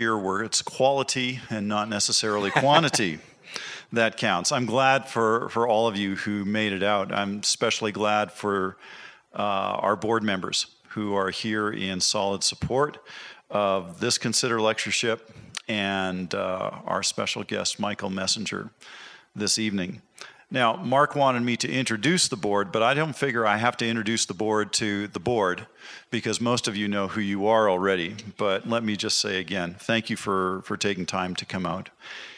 here where it's quality and not necessarily quantity that counts. I'm glad for, for all of you who made it out. I'm especially glad for uh, our board members who are here in solid support of this Consider Lectureship and uh, our special guest, Michael Messenger, this evening. Now, Mark wanted me to introduce the board, but I don't figure I have to introduce the board to the board because most of you know who you are already. But let me just say again, thank you for, for taking time to come out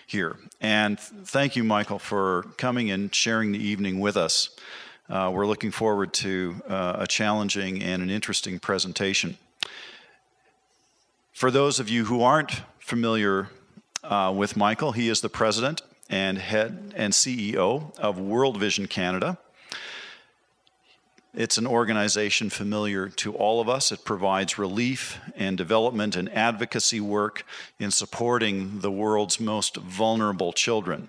here. And thank you, Michael, for coming and sharing the evening with us. Uh, we're looking forward to uh, a challenging and an interesting presentation. For those of you who aren't familiar uh, with Michael, he is the president and head and CEO of World Vision Canada. It's an organization familiar to all of us. It provides relief and development and advocacy work in supporting the world's most vulnerable children.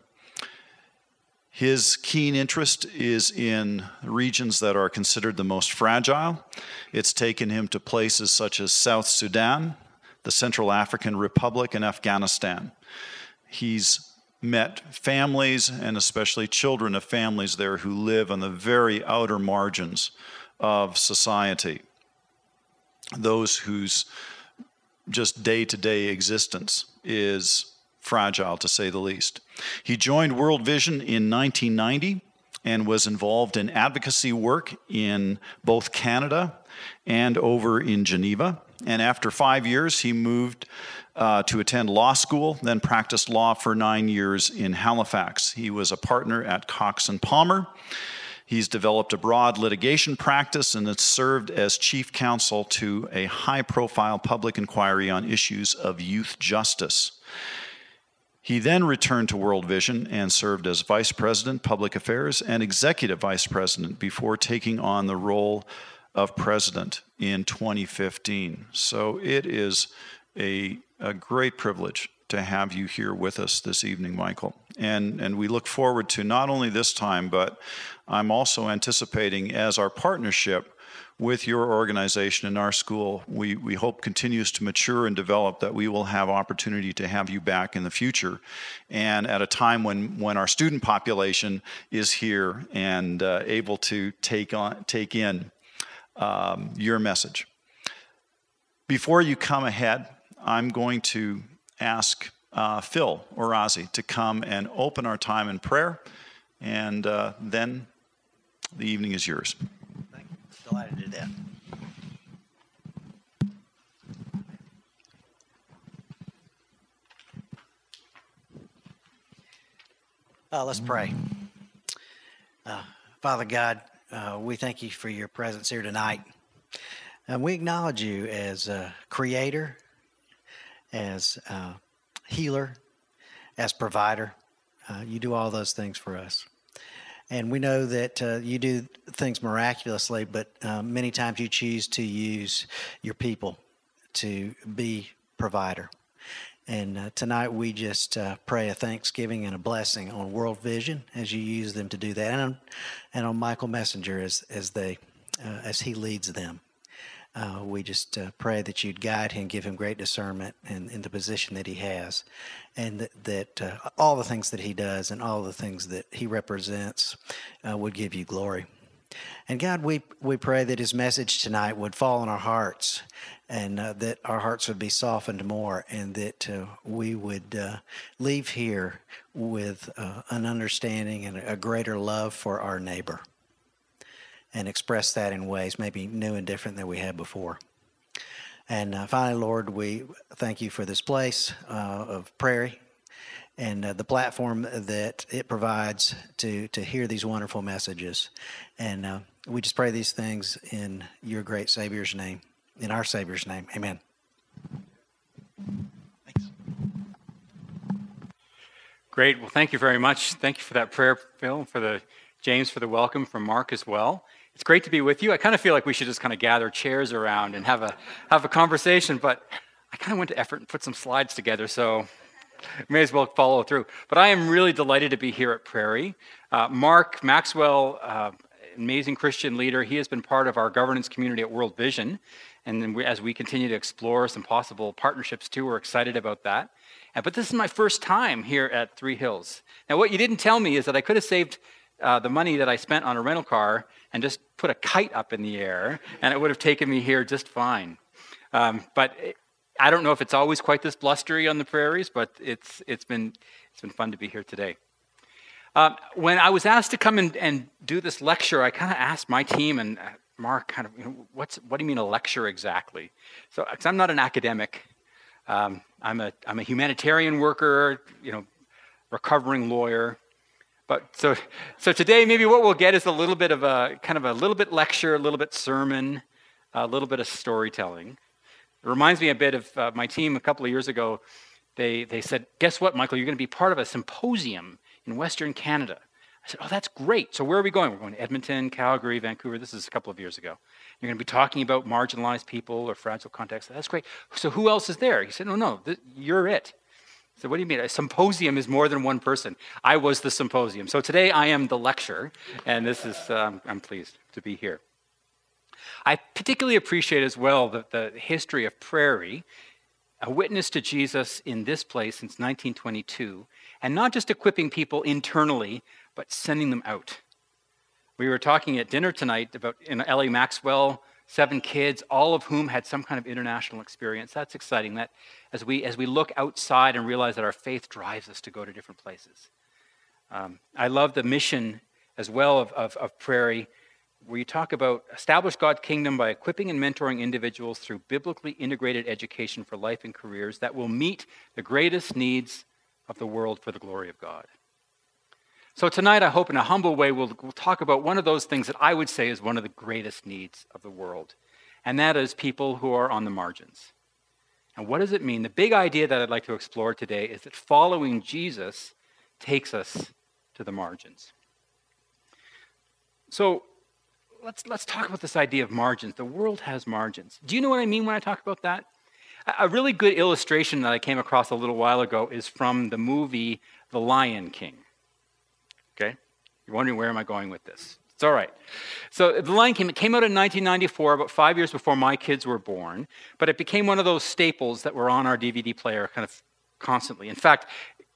His keen interest is in regions that are considered the most fragile. It's taken him to places such as South Sudan, the Central African Republic, and Afghanistan. He's met families and especially children of families there who live on the very outer margins of society. Those whose just day to day existence is fragile to say the least. He joined World Vision in 1990 and was involved in advocacy work in both Canada and over in Geneva. And after five years, he moved uh, to attend law school, then practiced law for nine years in Halifax. He was a partner at Cox and Palmer. He's developed a broad litigation practice and has served as chief counsel to a high profile public inquiry on issues of youth justice. He then returned to World Vision and served as Vice President, Public Affairs, and Executive Vice President before taking on the role of President in 2015. So it is a, a great privilege to have you here with us this evening, Michael. And, and we look forward to not only this time, but I'm also anticipating as our partnership with your organization and our school, we, we hope continues to mature and develop, that we will have opportunity to have you back in the future. And at a time when, when our student population is here and uh, able to take, on, take in um, your message. Before you come ahead, I'm going to ask uh, Phil Orazi to come and open our time in prayer, and uh, then the evening is yours. Thank you. Delighted to do that. Uh, let's pray. Uh, Father God, uh, we thank you for your presence here tonight. And we acknowledge you as a creator, as a healer, as provider. Uh, you do all those things for us. And we know that uh, you do things miraculously, but uh, many times you choose to use your people to be provider. And uh, tonight we just uh, pray a thanksgiving and a blessing on World Vision as you use them to do that, and on, and on Michael Messenger as as they uh, as he leads them. Uh, we just uh, pray that you'd guide him, give him great discernment in, in the position that he has, and that, that uh, all the things that he does and all the things that he represents uh, would give you glory. And God, we, we pray that his message tonight would fall on our hearts and uh, that our hearts would be softened more and that uh, we would leave here with an understanding and a greater love for our neighbor and express that in ways maybe new and different than we had before. And uh, finally, Lord, we thank you for this place uh, of Prairie and uh, the platform that it provides to, to hear these wonderful messages. And uh, we just pray these things in your great Savior's name, in our Savior's name. Amen. Thanks. Great. Well, thank you very much. Thank you for that prayer, Phil, for the James for the welcome, from Mark as well. It's great to be with you. I kind of feel like we should just kind of gather chairs around and have a have a conversation, but I kind of went to effort and put some slides together, so may as well follow through. But I am really delighted to be here at Prairie. Uh, Mark Maxwell, uh, amazing Christian leader, he has been part of our governance community at World Vision, And we, as we continue to explore some possible partnerships too, we're excited about that. And, but this is my first time here at Three Hills. Now, what you didn't tell me is that I could have saved uh, the money that I spent on a rental car and just put a kite up in the air, and it would have taken me here just fine. Um, but it, I don't know if it's always quite this blustery on the prairies, but it's, it's, been, it's been fun to be here today. Um, when I was asked to come and, and do this lecture, I kind of asked my team and uh, Mark, kind of, you know, what's, what do you mean a lecture exactly? So, because I'm not an academic, um, I'm, a, I'm a humanitarian worker, you know, recovering lawyer. But so, so today, maybe what we'll get is a little bit of a kind of a little bit lecture, a little bit sermon, a little bit of storytelling. It reminds me a bit of uh, my team a couple of years ago. They, they said, Guess what, Michael? You're going to be part of a symposium in Western Canada. I said, Oh, that's great. So where are we going? We're going to Edmonton, Calgary, Vancouver. This is a couple of years ago. You're going to be talking about marginalized people or fragile contexts. That's great. So who else is there? He said, No, no, th- you're it. So what do you mean? A symposium is more than one person. I was the symposium. So today I am the lecture, and this is um, I'm pleased to be here. I particularly appreciate as well the, the history of Prairie, a witness to Jesus in this place since 1922, and not just equipping people internally, but sending them out. We were talking at dinner tonight about in Ellie Maxwell, seven kids, all of whom had some kind of international experience. That's exciting. That as we as we look outside and realize that our faith drives us to go to different places. Um, I love the mission as well of, of, of Prairie, where you talk about establish God's kingdom by equipping and mentoring individuals through biblically integrated education for life and careers that will meet the greatest needs of the world for the glory of God. So, tonight, I hope in a humble way, we'll, we'll, talk about one of those things that I would say is one of the greatest needs of the world, and that is people who are on the margins. And what does it mean? The big idea that I'd like to explore today is that following Jesus takes us to the margins. So, let's, let's talk about this idea of margins. The world has margins. Do you know what I mean when I talk about that? A really good illustration that I came across a little while ago is from the movie The Lion King. Okay? You're wondering where am I going with this? It's all right. So The Lion King it came out in 1994, about five years before my kids were born, but it became one of those staples that were on our DVD player kind of constantly. In fact,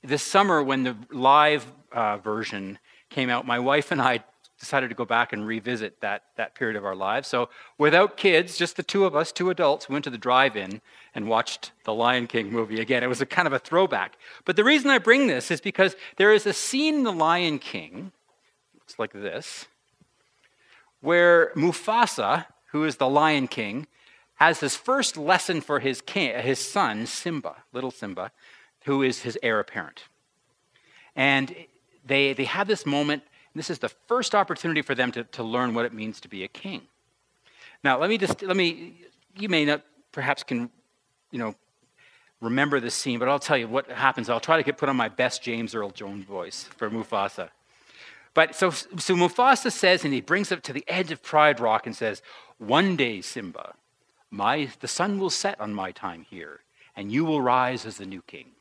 this summer when the live uh, version came out, my wife and I decided to go back and revisit that, that period of our lives. So, without kids, just the two of us, two adults, went to the drive in and watched the Lion King movie again. It was a kind of a throwback. But the reason I bring this is because there is a scene in the Lion King, looks like this, where Mufasa, who is the Lion King, has his first lesson for his, king, his son, Simba, little Simba, who is his heir apparent. And they, they have this moment this is the first opportunity for them to, to learn what it means to be a king. Now, let me just, let me, you may not perhaps can, you know, remember this scene, but I'll tell you what happens. I'll try to get put on my best James Earl Jones voice for Mufasa. But so, so Mufasa says, and he brings it to the edge of Pride Rock and says, One day, Simba, my, the sun will set on my time here, and you will rise as the new king.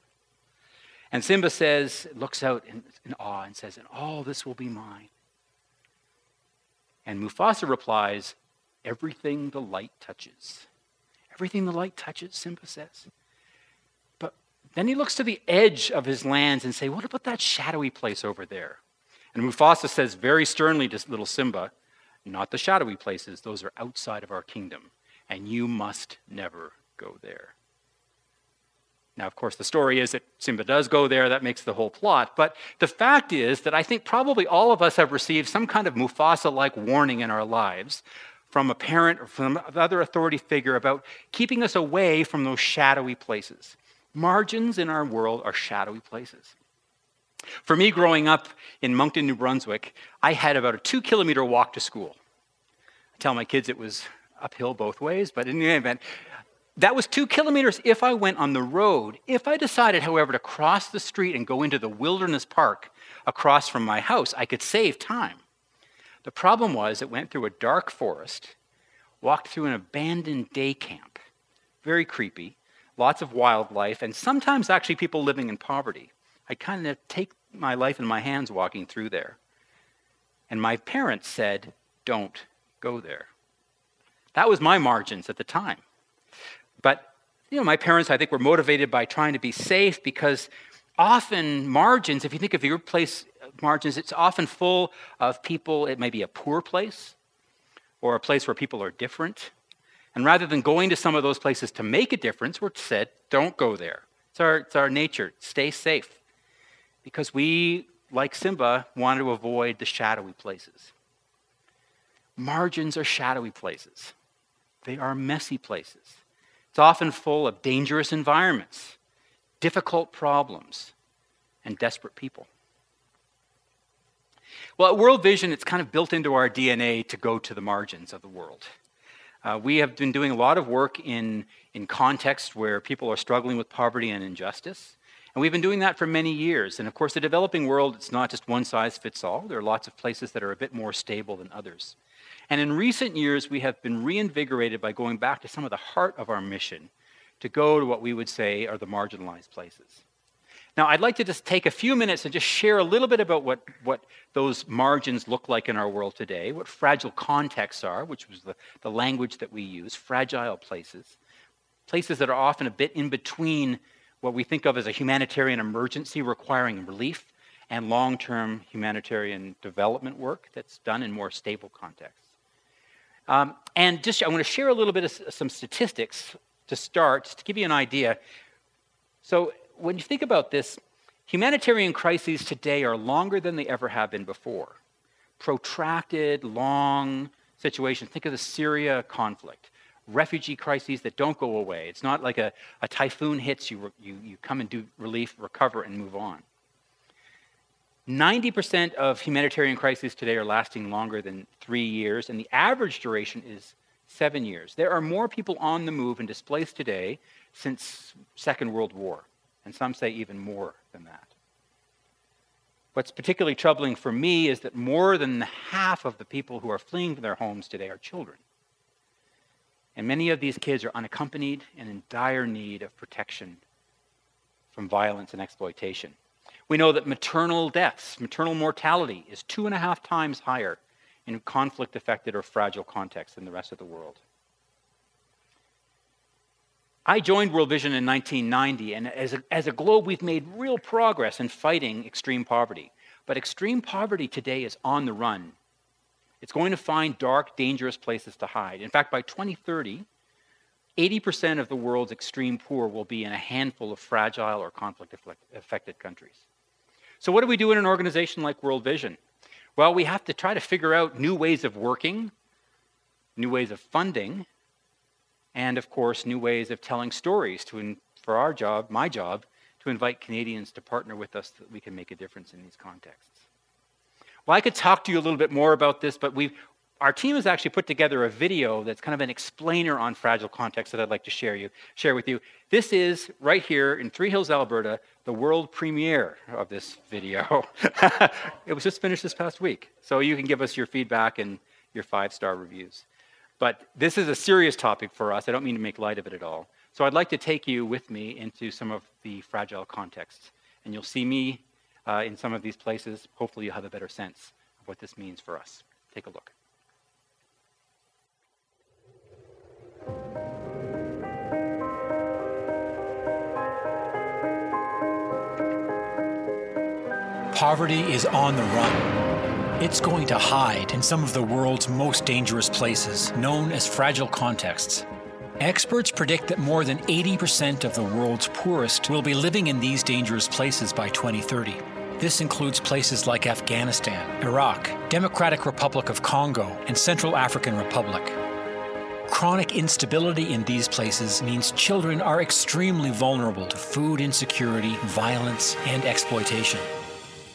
And Simba says, looks out in, in awe and says, And all this will be mine. And Mufasa replies, Everything the light touches. Everything the light touches, Simba says. But then he looks to the edge of his lands and say, What about that shadowy place over there? And Mufasa says very sternly to little Simba, Not the shadowy places, those are outside of our kingdom, and you must never go there. Now, of course, the story is that Simba does go there. That makes the whole plot. But the fact is that I think probably all of us have received some kind of Mufasa like warning in our lives from a parent or from another authority figure about keeping us away from those shadowy places. Margins in our world are shadowy places. For me, growing up in Moncton, New Brunswick, I had about a two kilometer walk to school. I tell my kids it was uphill both ways, but in any event, that was two kilometers if I went on the road. If I decided, however, to cross the street and go into the wilderness park across from my house, I could save time. The problem was it went through a dark forest, walked through an abandoned day camp, very creepy, lots of wildlife, and sometimes actually people living in poverty. I kind of take my life in my hands walking through there. And my parents said, don't go there. That was my margins at the time. But you know, my parents, I think, were motivated by trying to be safe because often margins, if you think of your place margins, it's often full of people. It may be a poor place or a place where people are different. And rather than going to some of those places to make a difference, we're said, don't go there. It's our, it's our nature. Stay safe. Because we, like Simba, want to avoid the shadowy places. Margins are shadowy places, they are messy places. It's often full of dangerous environments, difficult problems, and desperate people. Well, at World Vision, it's kind of built into our DNA to go to the margins of the world. Uh, we have been doing a lot of work in, in contexts where people are struggling with poverty and injustice. And we've been doing that for many years. And of course, the developing world, it's not just one size fits all. There are lots of places that are a bit more stable than others. And in recent years, we have been reinvigorated by going back to some of the heart of our mission to go to what we would say are the marginalized places. Now, I'd like to just take a few minutes and just share a little bit about what, what those margins look like in our world today, what fragile contexts are, which was the, the language that we use, fragile places, places that are often a bit in between what we think of as a humanitarian emergency requiring relief and long term humanitarian development work that's done in more stable contexts. Um, and just, I want to share a little bit of some statistics to start, to give you an idea. So, when you think about this, humanitarian crises today are longer than they ever have been before. Protracted, long situations. Think of the Syria conflict, refugee crises that don't go away. It's not like a, a typhoon hits, you, you, you come and do relief, recover, and move on. 90% of humanitarian crises today are lasting longer than three years, and the average duration is seven years. There are more people on the move and displaced today since Second World War, and some say even more than that. What's particularly troubling for me is that more than half of the people who are fleeing from their homes today are children. And many of these kids are unaccompanied and in dire need of protection from violence and exploitation. We know that maternal deaths, maternal mortality, is two and a half times higher in conflict affected or fragile contexts than the rest of the world. I joined World Vision in 1990, and as a, as a globe, we've made real progress in fighting extreme poverty. But extreme poverty today is on the run. It's going to find dark, dangerous places to hide. In fact, by 2030, 80% of the world's extreme poor will be in a handful of fragile or conflict affected countries. So, what do we do in an organization like World Vision? Well, we have to try to figure out new ways of working, new ways of funding, and of course, new ways of telling stories to, for our job, my job, to invite Canadians to partner with us so that we can make a difference in these contexts. Well, I could talk to you a little bit more about this, but we've, our team has actually put together a video that's kind of an explainer on fragile context that I'd like to share you share with you. This is right here in Three Hills, Alberta, the world premiere of this video. it was just finished this past week, so you can give us your feedback and your five star reviews. But this is a serious topic for us. I don't mean to make light of it at all. So I'd like to take you with me into some of the fragile contexts, and you'll see me uh, in some of these places. Hopefully, you'll have a better sense of what this means for us. Take a look. Poverty is on the run. It's going to hide in some of the world's most dangerous places, known as fragile contexts. Experts predict that more than 80% of the world's poorest will be living in these dangerous places by 2030. This includes places like Afghanistan, Iraq, Democratic Republic of Congo, and Central African Republic. Chronic instability in these places means children are extremely vulnerable to food insecurity, violence, and exploitation.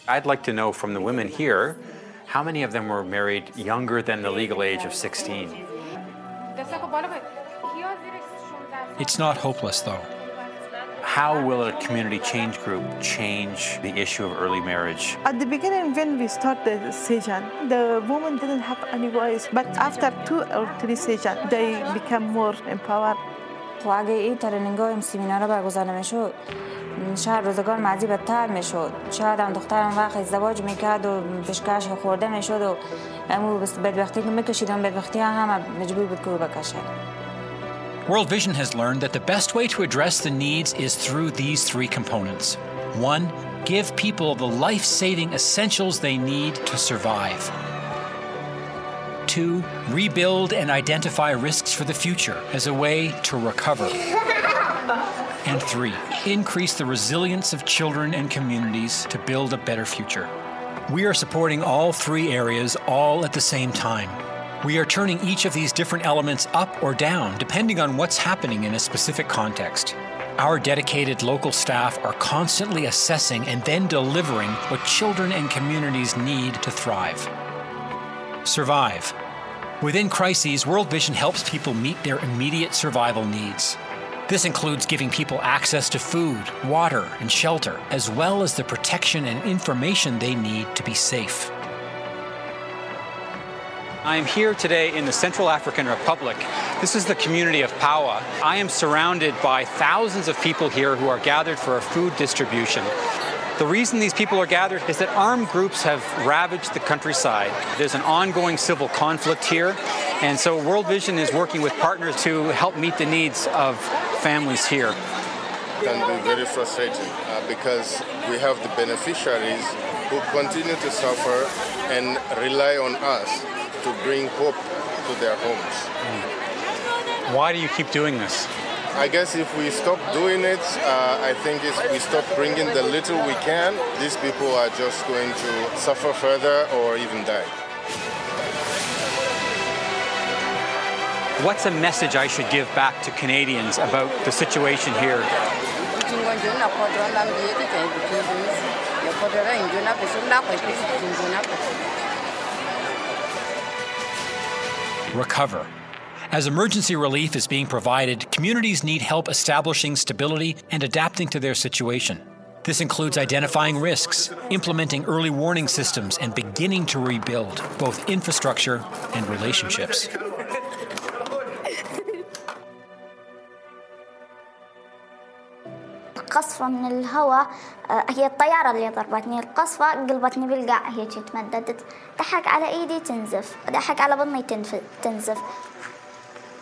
I'd like to know from the women here how many of them were married younger than the legal age of 16. It's not hopeless, though. How will a community change group change the issue of early marriage? At the beginning, when we started the session, the woman didn't have any voice. But after two or three sessions, they become more empowered. شاید روزگار مزی بدتر میشد شاید هم دخترم وقت ازدواج میکرد و پیشکش خورده میشد و امو بدبختی که میکشیدم بدبختی هم مجبور بود که بکشه World Vision has learned that the best way to address the needs is through these three components. One, give people the life saving essentials they need to survive. Two, rebuild and identify risks for the future as a way to recover. And three, increase the resilience of children and communities to build a better future. We are supporting all three areas all at the same time. We are turning each of these different elements up or down depending on what's happening in a specific context. Our dedicated local staff are constantly assessing and then delivering what children and communities need to thrive. Survive. Within crises, World Vision helps people meet their immediate survival needs. This includes giving people access to food, water, and shelter, as well as the protection and information they need to be safe. I am here today in the Central African Republic. This is the community of Paoua. I am surrounded by thousands of people here who are gathered for a food distribution. The reason these people are gathered is that armed groups have ravaged the countryside. There's an ongoing civil conflict here, and so World Vision is working with partners to help meet the needs of families here. It can be very frustrating uh, because we have the beneficiaries who continue to suffer and rely on us to bring hope to their homes. Why do you keep doing this? I guess if we stop doing it, uh, I think if we stop bringing the little we can, these people are just going to suffer further or even die. What's a message I should give back to Canadians about the situation here? Recover. As emergency relief is being provided, communities need help establishing stability and adapting to their situation. This includes identifying risks, implementing early warning systems, and beginning to rebuild both infrastructure and relationships. قصفة من الهواء هي الطيارة اللي ضربتني. القصفة قلبتني بالقاع هيك تمددت. دحك على إيدي تنزف دحك على بطني تنزف.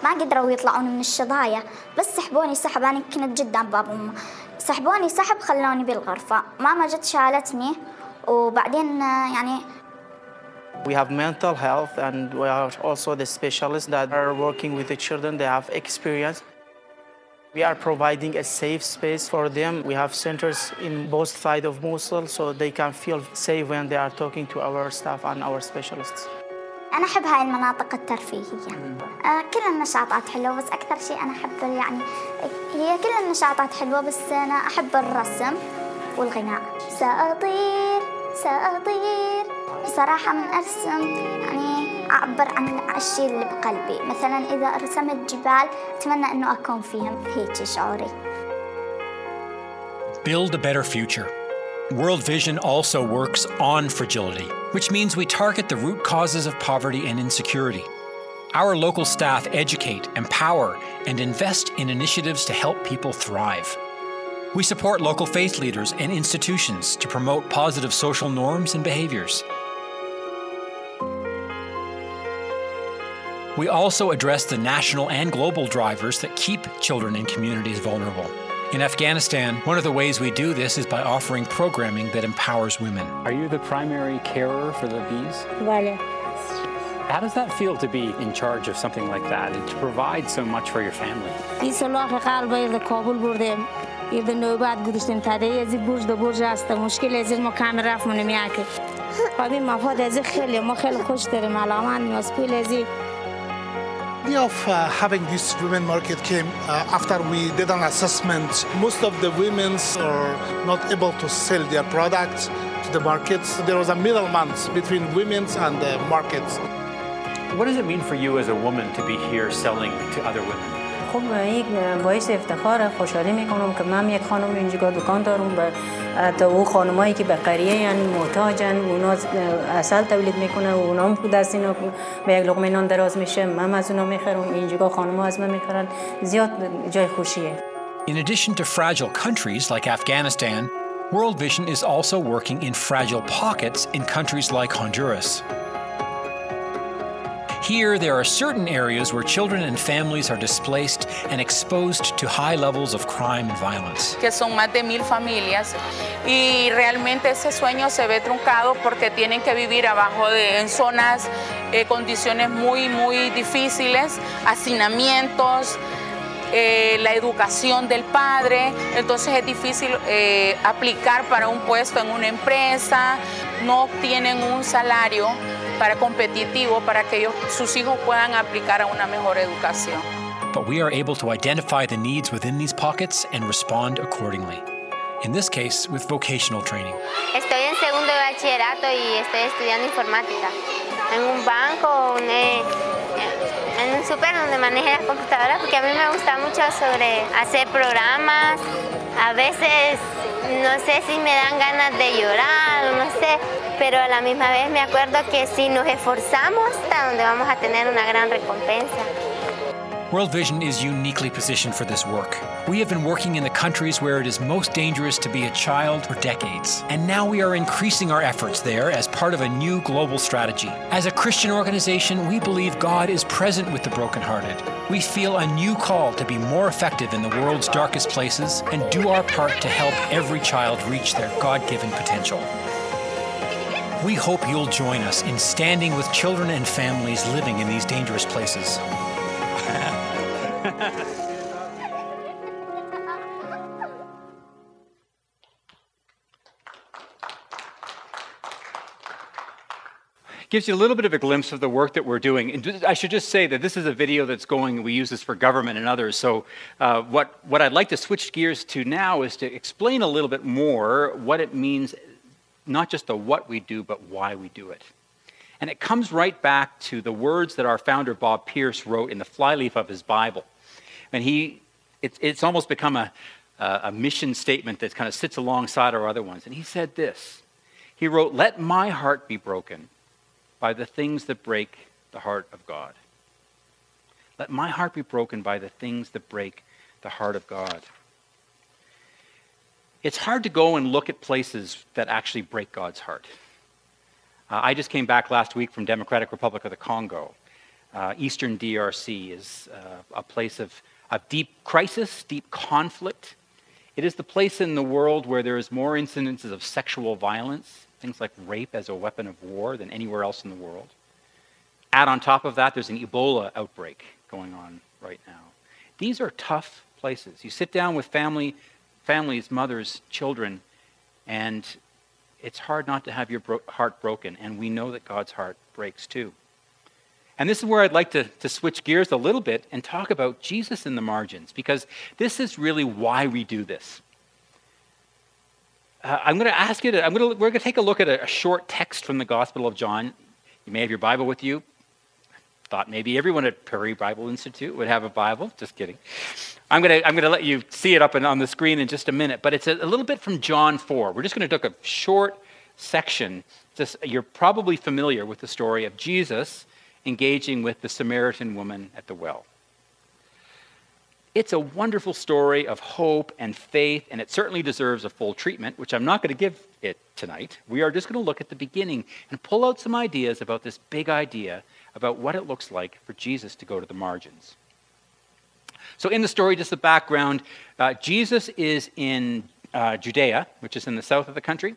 ما قدروا يطلعون من الشظايا. بس سحبوني سحب أنا كنت جدا باب أمه. سحبوني سحب خلوني بالغرفة. ماما جت شالتني وبعدين يعني We have mental health and we are also the specialists that are working with the children. They have experience. We are providing a safe space for them. We have centers in both sides of Mosul so they can feel safe when they are talking to our staff and our specialists. أنا أحب هاي المناطق الترفيهية آه كل النشاطات حلوة بس أكثر شيء أنا أحب يعني هي كل النشاطات حلوة بس أنا أحب الرسم والغناء سأطير سأطير بصراحة من أرسم يعني أعبر عن الشيء اللي بقلبي مثلا إذا رسمت جبال أتمنى أنه أكون فيهم هيك شعوري Build a better future. World Vision also works on fragility, which means we target the root causes of poverty and insecurity. Our local staff educate, empower, and invest in initiatives to help people thrive. We support local faith leaders and institutions to promote positive social norms and behaviors. We also address the national and global drivers that keep children and communities vulnerable. In Afghanistan, one of the ways we do this is by offering programming that empowers women. Are you the primary carer for the bees? Vale. How does that feel to be in charge of something like that and to provide so much for your family? این سلاح قلب یه کابل بردیم یه به نوبت گذاشتیم تاده یه برج دو برج هست مشکل از ما کم رفت منو میاکه خب مفاد از خیلی ما خیلی خوش داریم علامت مسئول از The idea of uh, having this women market came uh, after we did an assessment. Most of the women are not able to sell their products to the markets. There was a middleman between women and the markets. What does it mean for you as a woman to be here selling to other women? خب یک باعث افتخار خوشحالی می‌کنم که من یک خانم اینجا دکان دارم و تا او خانمایی که به قریه یعنی محتاجن اونا اصل تولید می‌کنه و اونا هم دست اینا به یک لقمه نان دراز میشه. من از اونا می‌خرم اینجا خانم‌ها از من می‌خرن. زیاد جای خوشیه. In addition to fragile countries like Afghanistan, World Vision is also working in fragile pockets in countries like Honduras. Here, there are certain areas where children and families are displaced and exposed to high levels of crime and violence. que son más de mil familias. Y realmente ese sueño se ve truncado porque tienen que vivir abajo de en zonas eh, condiciones muy muy difíciles hacinamientos eh, la educación del padre. Entonces es difícil eh, aplicar para un puesto en una empresa no obtienen un salario para competitivo para que ellos, sus hijos puedan aplicar a una mejor educación But we are able to identify the needs within these pockets and respond accordingly. In this case, with vocational training. Estoy en segundo de bachillerato y estoy estudiando informática. En un banco, un, eh, en un súper donde maneje las computadoras, porque a mí me gusta mucho sobre hacer programas. A veces no sé si me dan ganas de llorar, no sé, pero a la misma vez me acuerdo que si nos esforzamos, hasta donde vamos a tener una gran recompensa. World Vision is uniquely positioned for this work. We have been working in the countries where it is most dangerous to be a child for decades, and now we are increasing our efforts there as part of a new global strategy. As a Christian organization, we believe God is present with the brokenhearted. We feel a new call to be more effective in the world's darkest places and do our part to help every child reach their God given potential. We hope you'll join us in standing with children and families living in these dangerous places. gives you a little bit of a glimpse of the work that we're doing. And I should just say that this is a video that's going, we use this for government and others. So, uh, what, what I'd like to switch gears to now is to explain a little bit more what it means, not just the what we do, but why we do it. And it comes right back to the words that our founder, Bob Pierce, wrote in the flyleaf of his Bible. And he, it's, it's almost become a, a mission statement that kind of sits alongside our other ones. And he said this He wrote, Let my heart be broken by the things that break the heart of God. Let my heart be broken by the things that break the heart of God. It's hard to go and look at places that actually break God's heart. Uh, I just came back last week from Democratic Republic of the Congo. Uh, Eastern DRC is uh, a place of, of deep crisis, deep conflict. It is the place in the world where there is more incidences of sexual violence, things like rape as a weapon of war, than anywhere else in the world. Add on top of that, there's an Ebola outbreak going on right now. These are tough places. You sit down with family, families, mothers, children, and it's hard not to have your bro- heart broken, and we know that God's heart breaks too. And this is where I'd like to, to switch gears a little bit and talk about Jesus in the margins, because this is really why we do this. Uh, I'm going to ask you to, I'm to, we're going to take a look at a, a short text from the Gospel of John. You may have your Bible with you. Thought maybe everyone at Prairie Bible Institute would have a Bible. Just kidding. I'm going to, I'm to let you see it up on the screen in just a minute, but it's a, a little bit from John 4. We're just going to take a short section. Just, you're probably familiar with the story of Jesus engaging with the Samaritan woman at the well. It's a wonderful story of hope and faith, and it certainly deserves a full treatment, which I'm not going to give it tonight. We are just going to look at the beginning and pull out some ideas about this big idea about what it looks like for Jesus to go to the margins. So, in the story, just the background uh, Jesus is in uh, Judea, which is in the south of the country.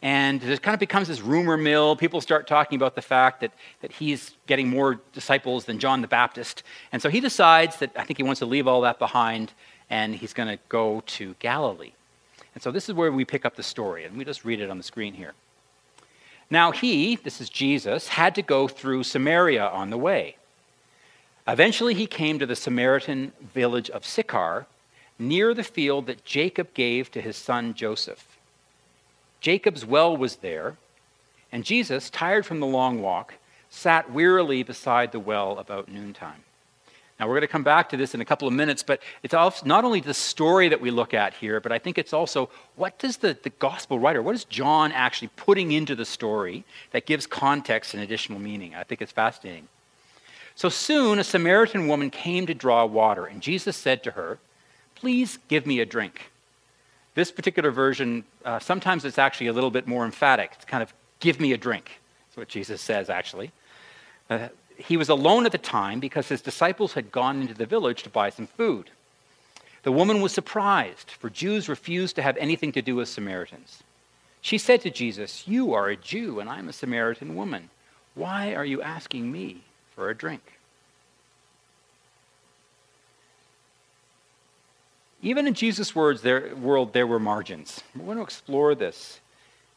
And it kind of becomes this rumor mill. People start talking about the fact that, that he's getting more disciples than John the Baptist. And so he decides that I think he wants to leave all that behind and he's going to go to Galilee. And so this is where we pick up the story. And we just read it on the screen here. Now he, this is Jesus, had to go through Samaria on the way. Eventually he came to the Samaritan village of Sychar, near the field that Jacob gave to his son Joseph. Jacob's well was there, and Jesus, tired from the long walk, sat wearily beside the well about noontime. Now, we're going to come back to this in a couple of minutes, but it's not only the story that we look at here, but I think it's also what does the, the gospel writer, what is John actually putting into the story that gives context and additional meaning? I think it's fascinating. So soon, a Samaritan woman came to draw water, and Jesus said to her, Please give me a drink. This particular version, uh, sometimes it's actually a little bit more emphatic. It's kind of, give me a drink. That's what Jesus says, actually. Uh, he was alone at the time because his disciples had gone into the village to buy some food. The woman was surprised, for Jews refused to have anything to do with Samaritans. She said to Jesus, You are a Jew, and I'm a Samaritan woman. Why are you asking me for a drink? Even in Jesus' words, there, world, there were margins. We want to explore this.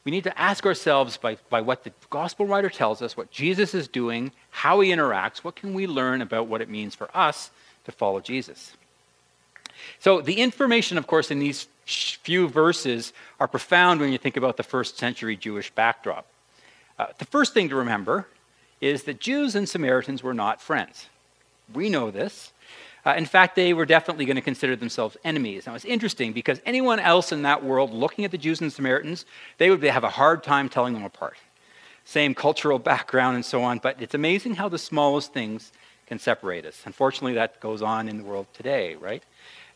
We need to ask ourselves by, by what the gospel writer tells us, what Jesus is doing, how he interacts, what can we learn about what it means for us to follow Jesus? So, the information, of course, in these few verses are profound when you think about the first century Jewish backdrop. Uh, the first thing to remember is that Jews and Samaritans were not friends. We know this. Uh, in fact, they were definitely going to consider themselves enemies. Now, it's interesting because anyone else in that world looking at the Jews and Samaritans, they would have a hard time telling them apart. Same cultural background and so on, but it's amazing how the smallest things can separate us. Unfortunately, that goes on in the world today, right?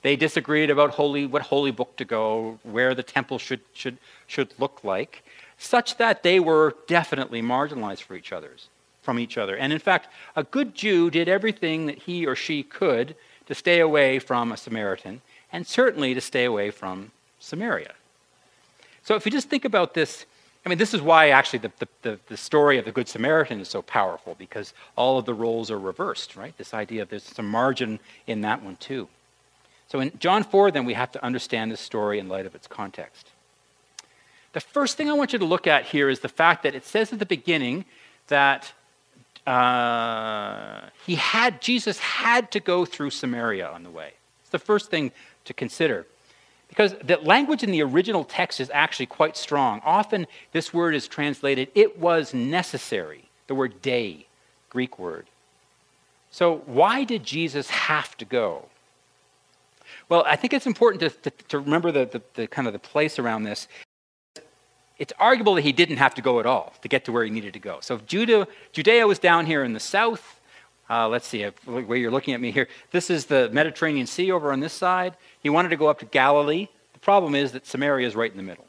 They disagreed about holy, what holy book to go, where the temple should, should, should look like, such that they were definitely marginalized for each other's from each other. And in fact, a good Jew did everything that he or she could to stay away from a Samaritan, and certainly to stay away from Samaria. So if you just think about this, I mean, this is why actually the, the, the, story of the Good Samaritan is so powerful, because all of the roles are reversed, right? This idea of there's some margin in that one too. So in John 4, then, we have to understand this story in light of its context. The first thing I want you to look at here is the fact that it says at the beginning that uh, he had Jesus had to go through Samaria on the way. It's the first thing to consider. Because the language in the original text is actually quite strong. Often this word is translated, it was necessary. The word dei, Greek word. So why did Jesus have to go? Well, I think it's important to, to, to remember the, the, the, kind of the place around this it's arguable that he didn't have to go at all to get to where he needed to go. So if Judah, Judea was down here in the south, uh, let's see where you're looking at me here. This is the Mediterranean Sea over on this side. He wanted to go up to Galilee. The problem is that Samaria is right in the middle.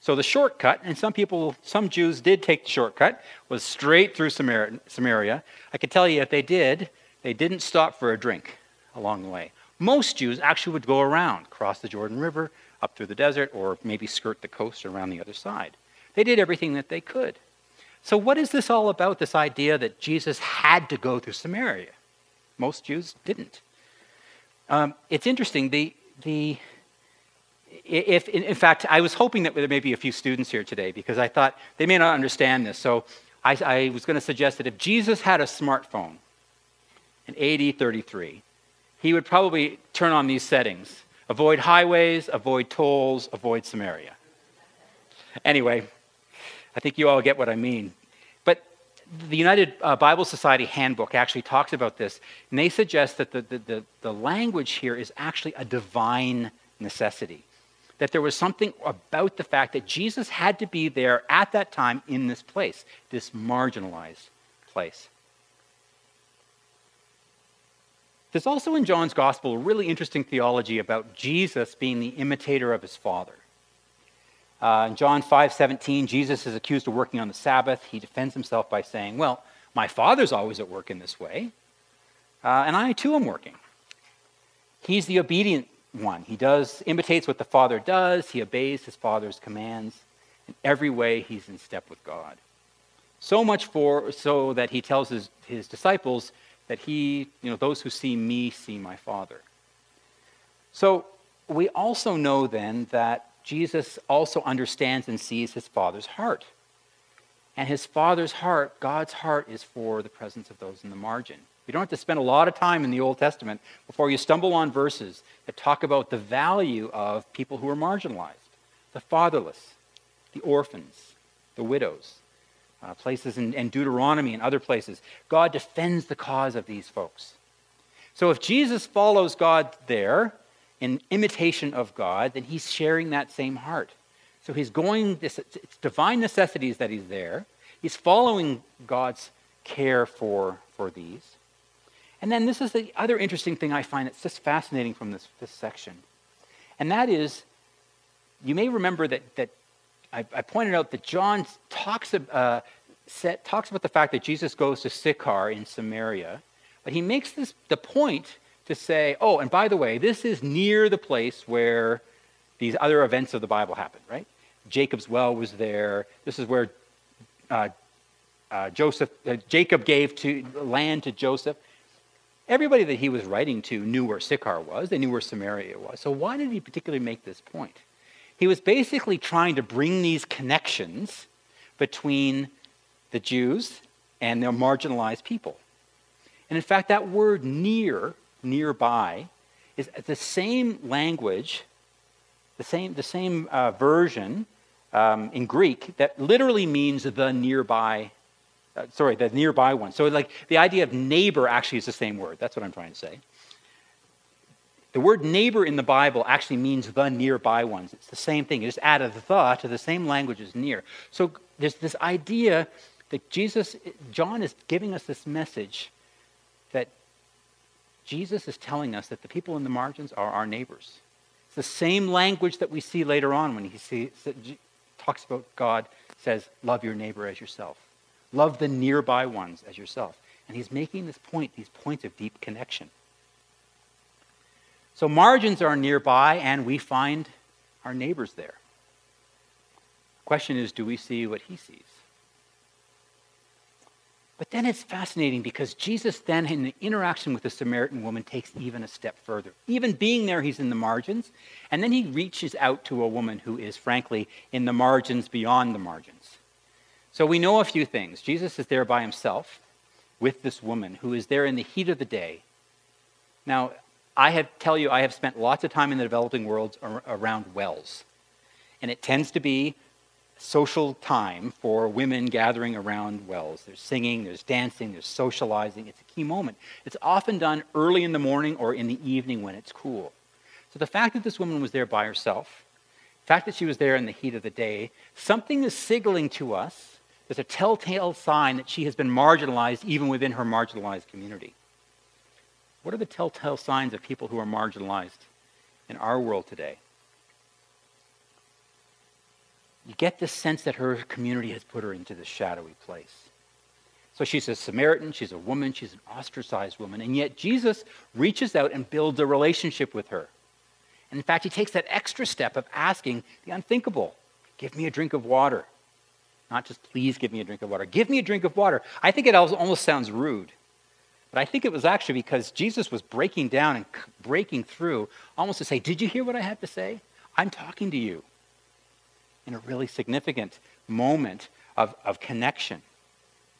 So the shortcut, and some people, some Jews did take the shortcut, was straight through Samaria. I can tell you if they did, they didn't stop for a drink along the way. Most Jews actually would go around, cross the Jordan River, up through the desert or maybe skirt the coast around the other side. They did everything that they could. So, what is this all about, this idea that Jesus had to go through Samaria? Most Jews didn't. Um, it's interesting. The, the, if, in, in, fact, I was hoping that there may be a few students here today because I thought they may not understand this. So I, I was going to suggest that if Jesus had a smartphone in AD 33, he would probably turn on these settings Avoid highways, avoid tolls, avoid Samaria. Anyway, I think you all get what I mean. But the United uh, Bible Society handbook actually talks about this, and they suggest that the, the, the, the language here is actually a divine necessity. That there was something about the fact that Jesus had to be there at that time in this place, this marginalized place. There's also in John's gospel a really interesting theology about Jesus being the imitator of his Father. Uh, in John 5 17, Jesus is accused of working on the Sabbath. He defends himself by saying, Well, my Father's always at work in this way, uh, and I too am working. He's the obedient one. He does imitates what the Father does, he obeys his Father's commands. In every way, he's in step with God. So much for so that he tells his, his disciples, that he, you know, those who see me see my Father. So we also know then that Jesus also understands and sees his Father's heart. And his Father's heart, God's heart, is for the presence of those in the margin. You don't have to spend a lot of time in the Old Testament before you stumble on verses that talk about the value of people who are marginalized the fatherless, the orphans, the widows, uh, places in, in Deuteronomy and other places. God defends the cause of these folks. So if Jesus follows God there in imitation of God, then he's sharing that same heart. So he's going, this, it's divine necessities that he's there. He's following God's care for, for these. And then this is the other interesting thing I find that's just fascinating from this, this section. And that is, you may remember that, that I, I pointed out that John talks, uh, set, talks about the fact that Jesus goes to Sychar in Samaria, but he makes this the point to say, oh, and by the way, this is near the place where these other events of the Bible happen, right? Jacob's well was there. This is where uh, uh, Joseph, uh, Jacob gave to land to Joseph. Everybody that he was writing to knew where Sychar was. They knew where Samaria was. So why did he particularly make this point? He was basically trying to bring these connections between the Jews and their marginalized people. And in fact, that word near, nearby, is the same language, the same, the same uh, version um, in Greek that literally means the nearby, uh, sorry, the nearby one. So, like, the idea of neighbor actually is the same word. That's what I'm trying to say. The word neighbor in the Bible actually means the nearby ones. It's the same thing. You just added the to the same language as near. So, there's this idea that Jesus, John is giving us this message that Jesus is telling us that the people in the margins are our neighbors. It's the same language that we see later on when he sees, talks about God, says, Love your neighbor as yourself. Love the nearby ones as yourself. And he's making this point, these points of deep connection. So margins are nearby, and we find our neighbors there. The question is do we see what he sees? But then it's fascinating because Jesus, then in the interaction with the Samaritan woman, takes even a step further. Even being there, he's in the margins. And then he reaches out to a woman who is, frankly, in the margins beyond the margins. So we know a few things. Jesus is there by himself with this woman who is there in the heat of the day. Now, I have, tell you, I have spent lots of time in the developing world around wells. And it tends to be social time for women gathering around wells. There's singing, there's dancing, there's socializing. It's a key moment. It's often done early in the morning or in the evening when it's cool. So the fact that this woman was there by herself, the fact that she was there in the heat of the day, something is signaling to us. There's a telltale sign that she has been marginalized even within her marginalized community. What are the telltale signs of people who are marginalized in our world today? you get this sense that her community has put her into this shadowy place. So she's a Samaritan, she's a woman, she's an ostracized woman, and yet Jesus reaches out and builds a relationship with her. And in fact, he takes that extra step of asking the unthinkable give me a drink of water. Not just please give me a drink of water. Give me a drink of water. I think it almost sounds rude. But I think it was actually because Jesus was breaking down and breaking through almost to say, Did you hear what I had to say? I'm talking to you in a really significant moment of, of connection.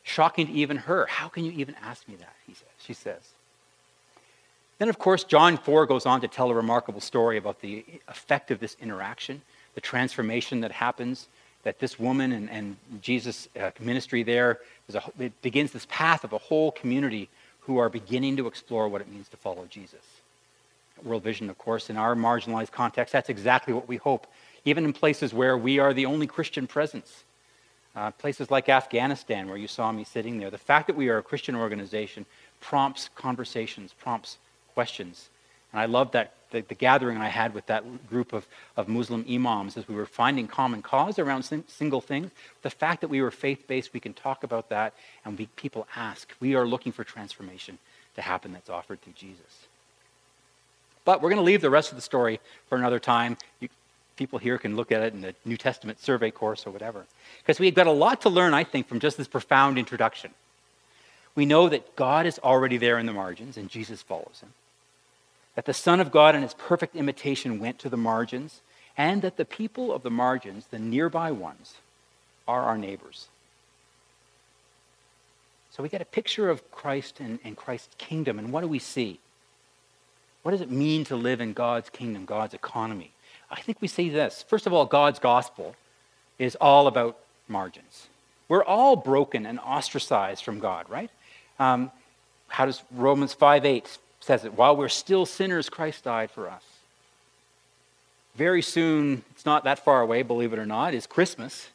Shocking to even her. How can you even ask me that? He says, she says. Then, of course, John 4 goes on to tell a remarkable story about the effect of this interaction, the transformation that happens, that this woman and, and Jesus' uh, ministry there, a, begins this path of a whole community who are beginning to explore what it means to follow Jesus. World Vision, of course, in our marginalized context, that's exactly what we hope even in places where we are the only Christian presence. Uh, places like Afghanistan, where you saw me sitting there. The fact that we are a Christian organization prompts conversations, prompts questions. And I love that the, the, gathering I had with that group of, of Muslim imams as we were finding common cause around sim- single things. The fact that we were faith based, we can talk about that, and we, people ask. We are looking for transformation to happen that's offered through Jesus. But we're going to leave the rest of the story for another time. You, people here can look at it in the New Testament survey course or whatever. Because we've got a lot to learn, I think, from just this profound introduction. We know that God is already there in the margins and Jesus follows him. That the Son of God in his perfect imitation went to the margins, and that the people of the margins, the nearby ones, are our neighbors. So we get a picture of Christ and, and Christ's kingdom, and what do we see? What does it mean to live in God's kingdom, God's economy? I think we see this. First of all, God's gospel is all about margins. We're all broken and ostracized from God, right? Um, how does Romans 5 8 says it? While we're still sinners, Christ died for us. Very soon, it's not that far away, believe it or not, is Christmas,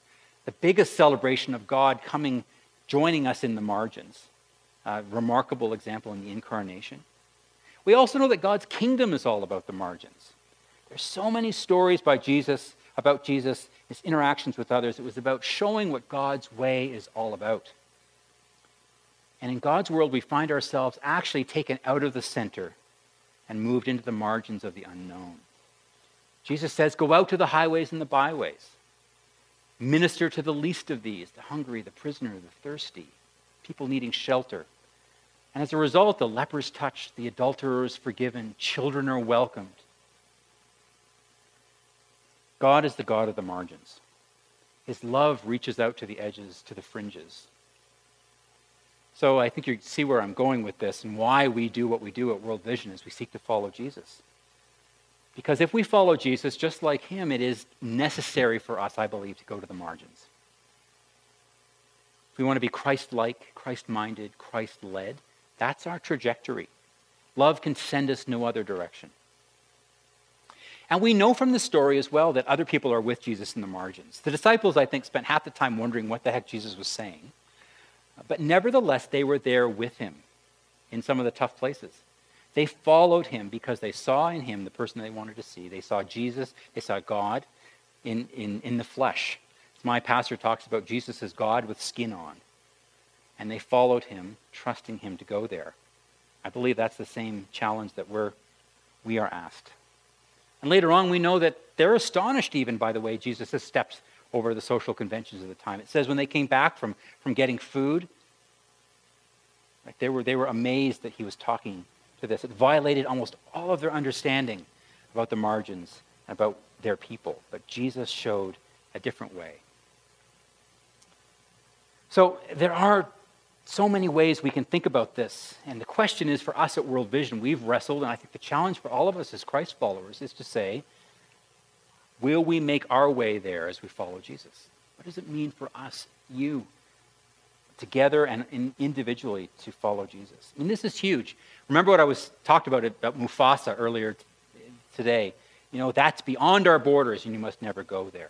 the biggest celebration of God coming, joining us in the margins. a remarkable example in the incarnation. We also know that God's kingdom is all about the margins. There's so many stories by Jesus about Jesus, his interactions with others. It was about showing what God's way is all about. And in God's world, we find ourselves actually taken out of the center and moved into the margins of the unknown. Jesus says, Go out to the highways and the byways. Minister to the least of these the hungry, the prisoner, the thirsty, people needing shelter. And as a result, the lepers touched, the adulterers forgiven, children are welcomed. God is the God of the margins. His love reaches out to the edges, to the fringes. So I think you see where I'm going with this and why we do what we do at World Vision is we seek to follow Jesus. Because if we follow Jesus just like him, it is necessary for us, I believe, to go to the margins. If we want to be Christ like, Christ minded, Christ led, that's our trajectory. Love can send us no other direction. And we know from the story as well that other people are with Jesus in the margins. The disciples, I think, spent half the time wondering what the heck Jesus was saying. But nevertheless, they were there with him in some of the tough places. They followed him because they saw in him the person they wanted to see. They saw Jesus, they saw God in, in, in the flesh. My pastor talks about Jesus as God with skin on. And they followed him, trusting him to go there. I believe that's the same challenge that we're, we are asked. And later on, we know that they're astonished even by the way Jesus stepped over the social conventions of the time. It says when they came back from, from getting food, right, they, were, they were amazed that he was talking to this. It violated almost all of their understanding about the margins, and about their people. But Jesus showed a different way. So there are so many ways we can think about this. And the question is for us at World Vision, we've wrestled, and I think the challenge for all of us as Christ followers is to say, will we make our way there as we follow Jesus? What does it mean for us, you, together and individually to follow Jesus? I mean, this is huge. Remember what I was talked about about Mufasa earlier t- today. You know, that's beyond our borders, and you must never go there.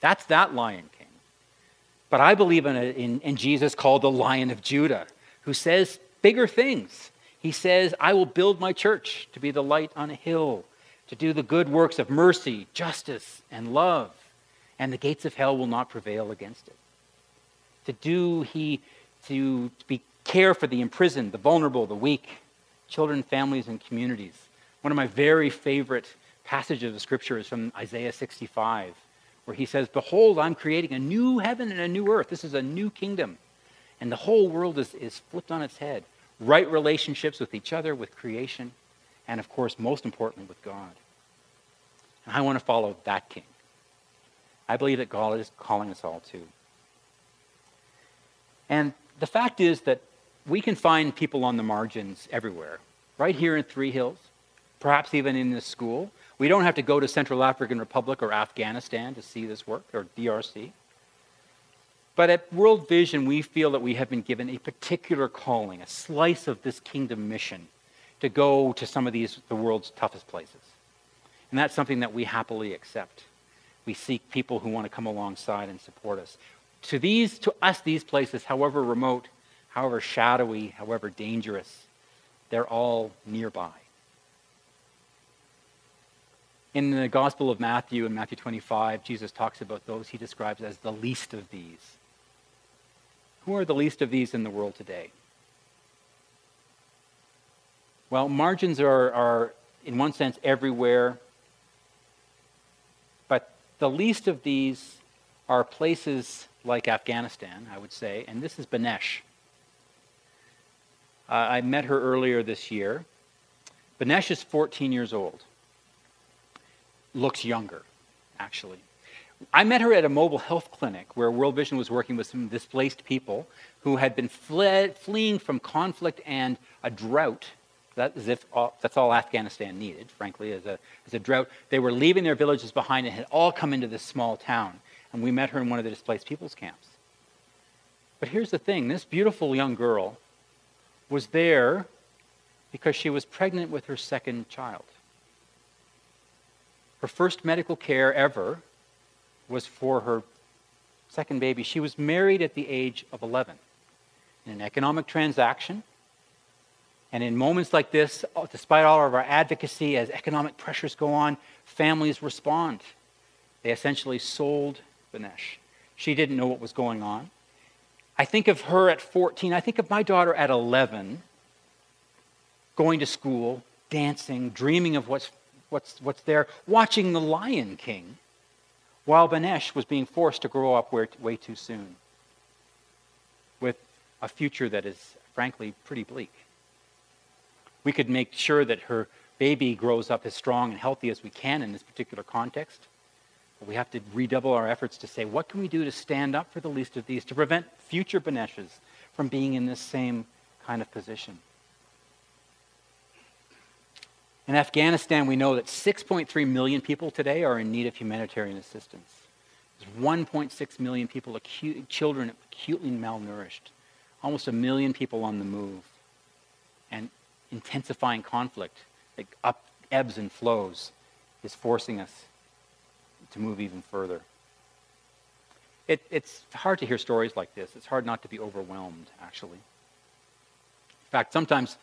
That's that Lion King. But I believe in, a, in, in Jesus called the Lion of Judah, who says bigger things. He says, I will build my church to be the light on a hill, to do the good works of mercy, justice, and love, and the gates of hell will not prevail against it. To do he to be care for the imprisoned, the vulnerable, the weak, children, families, and communities. One of my very favorite passages of scripture is from Isaiah 65, where he says, Behold, I'm creating a new heaven and a new earth. This is a new kingdom. And the whole world is, is flipped on its head. Right relationships with each other, with creation, and of course, most importantly, with God. And I want to follow that king. I believe that God is calling us all to. And the fact is that we can find people on the margins everywhere, right here in Three Hills, perhaps even in this school. We don't have to go to Central African Republic or Afghanistan to see this work, or DRC. But at World Vision, we feel that we have been given a particular calling, a slice of this kingdom mission to go to some of these, the world's toughest places. And that's something that we happily accept. We seek people who want to come alongside and support us. To these, to us, these places, however remote, however shadowy, however dangerous, they're all nearby. In the Gospel of Matthew, in Matthew 25, Jesus talks about those he describes as the least of these. Who are the least of these in the world today? Well, margins are, are in one sense, everywhere. But the least of these are places like Afghanistan, I would say, and this is Banesh. Uh, I met her earlier this year. Banesh is 14 years old looks younger, actually. I met her at a mobile health clinic where World Vision was working with some displaced people who had been fled, fleeing from conflict and a drought. That is if all, that's all Afghanistan needed, frankly, as a, as a drought. They were leaving their villages behind and had all come into this small town. And we met her in one of the displaced people's camps. But here's the thing this beautiful young girl was there because she was pregnant with her second child. Her first medical care ever was for her second baby. She was married at the age of 11. in an economic transaction. And in moments like this, uh, despite all of our advocacy, as economic pressures go on, families respond. They essentially sold Banesh. She didn't know what was going on. I think of her at 14. I think of my daughter at 11, going to school, dancing, dreaming of what's, what's, what's there, watching The Lion King, while Banesh was being forced to grow up way too soon with a future that is, frankly, pretty bleak. We could make sure that her baby grows up as strong and healthy as we can in this particular context. But we have to redouble our efforts to say, what can we do to stand up for the least of these, to prevent future Baneshes from being in this same kind of position? In Afghanistan, we know that 6.3 million people today are in need of humanitarian assistance. There's 1.6 million people, acute, children acutely malnourished, almost a million people on the move, and intensifying conflict, like up ebbs and flows, is forcing us to move even further. It, it's hard to hear stories like this. It's hard not to be overwhelmed, actually. In fact, sometimes,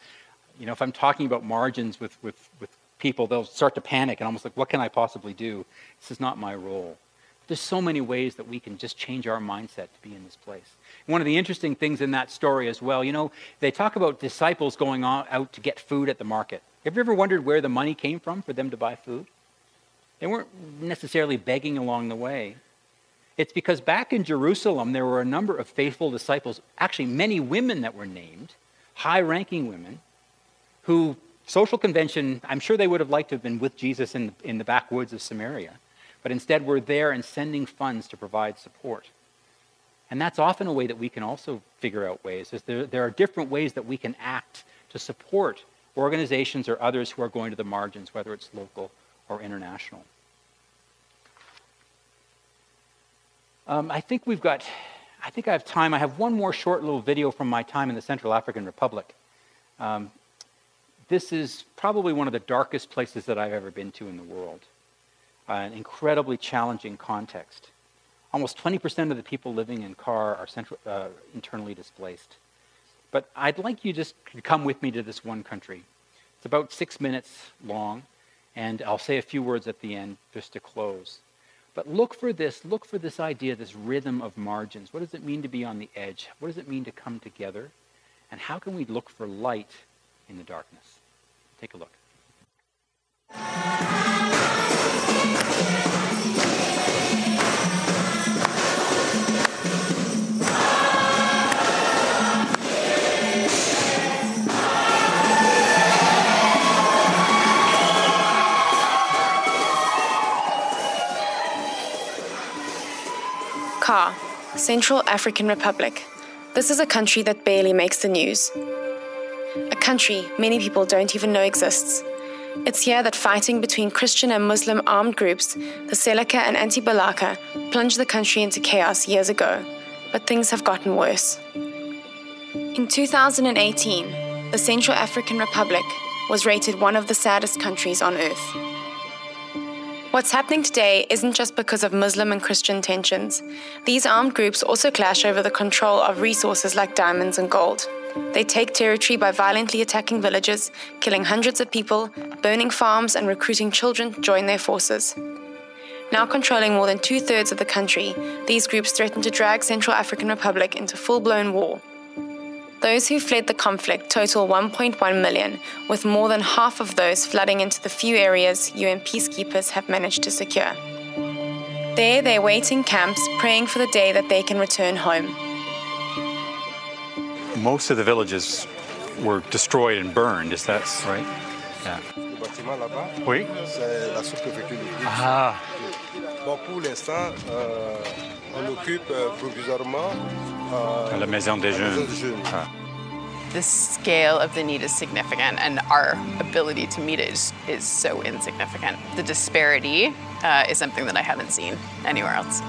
you know, if I'm talking about margins with, with, with people, they'll start to panic and almost like, what can I possibly do? This is not my role. There's so many ways that we can just change our mindset to be in this place. One of the interesting things in that story as well, you know, they talk about disciples going out to get food at the market. Have you ever wondered where the money came from for them to buy food? They weren't necessarily begging along the way. It's because back in Jerusalem, there were a number of faithful disciples, actually, many women that were named, high ranking women, who social convention, I'm sure they would have liked to have been with Jesus in, in the backwoods of Samaria, but instead we're there and sending funds to provide support. And that's often a way that we can also figure out ways. Is there, there are different ways that we can act to support organizations or others who are going to the margins, whether it's local or international. Um, I think we've got, I think I have time. I have one more short little video from my time in the Central African Republic. Um, this is probably one of the darkest places that I've ever been to in the world. Uh, an incredibly challenging context. Almost 20% of the people living in CAR are central, uh, internally displaced. But I'd like you just to come with me to this one country. It's about six minutes long, and I'll say a few words at the end just to close. But look for this, look for this idea, this rhythm of margins. What does it mean to be on the edge? What does it mean to come together? And how can we look for light in the darkness? Take a look. CAR, Central African Republic. This is a country that barely makes the news. A country many people don't even know exists. It's here that fighting between Christian and Muslim armed groups, the Seleka and Anti Balaka, plunged the country into chaos years ago. But things have gotten worse. In 2018, the Central African Republic was rated one of the saddest countries on earth. What's happening today isn't just because of Muslim and Christian tensions. These armed groups also clash over the control of resources like diamonds and gold. They take territory by violently attacking villages, killing hundreds of people, burning farms, and recruiting children to join their forces. Now controlling more than two thirds of the country, these groups threaten to drag Central African Republic into full blown war. Those who fled the conflict total 1.1 million, with more than half of those flooding into the few areas UN peacekeepers have managed to secure. There, they wait in camps, praying for the day that they can return home. Most of the villages were destroyed and burned, is that right? Yeah. Oui. Ah. Bon, pour l'instant, euh, on occupe euh, provisoirement uh, la Maison des Jeunes. Ah. The scale of the need is significant, and our ability to meet it is, is so insignificant. The disparity uh, is something that I haven't seen anywhere else.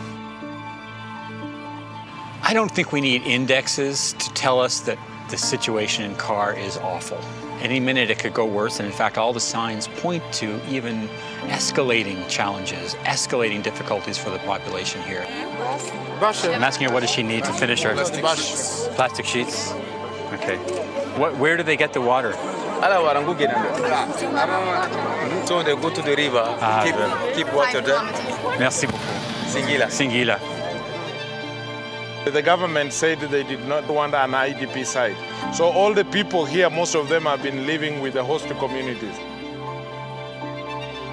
I don't think we need indexes to tell us that the situation in CAR is awful. Any minute it could go worse, and in fact, all the signs point to even escalating challenges, escalating difficulties for the population here. I'm asking her what does she need to finish her plastic sheets. Okay. What, where do they get the water? So they go to the river, Ah, keep, keep water there. Merci beaucoup. Singila. Singila. The government said they did not want an IDP site. So all the people here, most of them have been living with the host communities.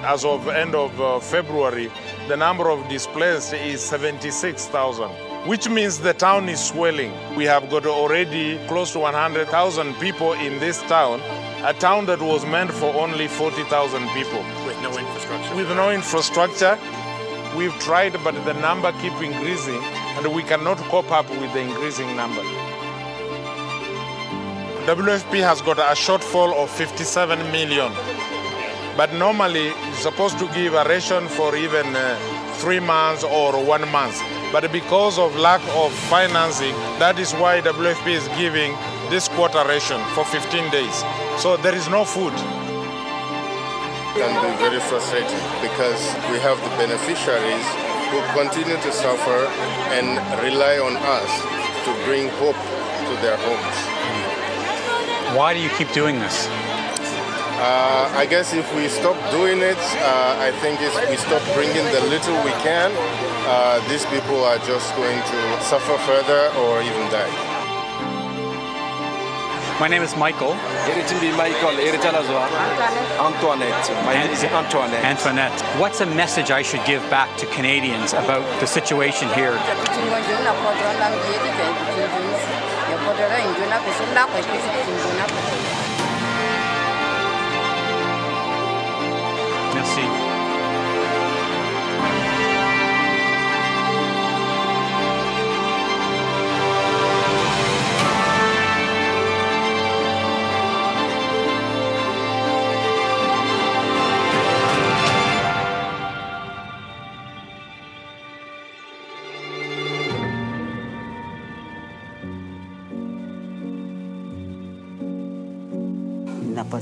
As of end of uh, February, the number of displaced is 76,000, which means the town is swelling. We have got already close to 100,000 people in this town, a town that was meant for only 40,000 people. With no infrastructure. With no infrastructure, we've tried, but the number keep increasing, and we cannot cope up with the increasing number. WFP has got a shortfall of 57 million, but normally it's supposed to give a ration for even uh, three months or one month. But because of lack of financing, that is why WFP is giving this quarter ration for 15 days. So there is no food. can be very frustrating because we have the beneficiaries who continue to suffer and rely on us to bring hope to their homes. Why do you keep doing this? Uh, I guess if we stop doing it, uh, I think if we stop bringing the little we can, uh, these people are just going to suffer further or even die. My name is Michael. Michael, Antoinette. My name is Antoinette. Antoinette. What's a message I should give back to Canadians about the situation here? Merci.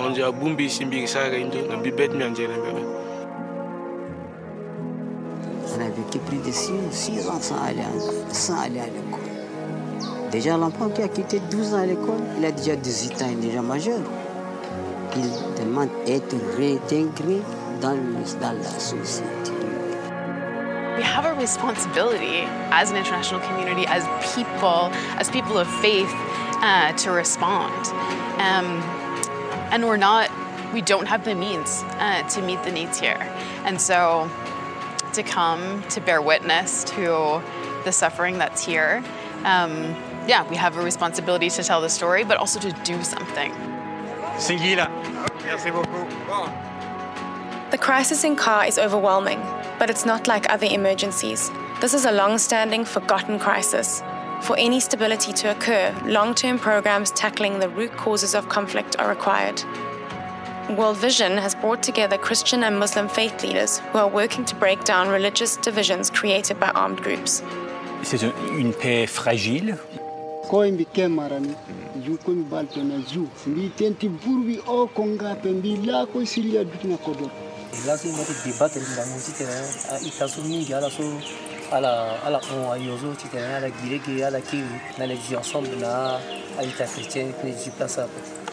ngonja bumbi simbi sa ga indo nambi bet mi anje na mepe On a vécu plus de 6 ans sans aller, en- sans aller à l'école. Déjà, l'enfant qui a quitté 12 ans à l'école, il a déjà 18 ans, il est déjà majeur. Il demande d'être réintégré dans, le- dans la société. We have a responsibility as an international community, as people, as people of faith, uh, to respond. Um, and we're not, we don't have the means uh, to meet the needs here. And so to come to bear witness to the suffering that's here, um, yeah, we have a responsibility to tell the story, but also to do something. Singila. Merci. The crisis in CAR is overwhelming, but it's not like other emergencies. This is a long standing, forgotten crisis. For any stability to occur, long term programs tackling the root causes of conflict are required. World Vision has brought together Christian and Muslim faith leaders who are working to break down religious divisions created by armed groups. C'est une- une paix fragile. Ala ala on ti ala ala kiwi na les ensemble na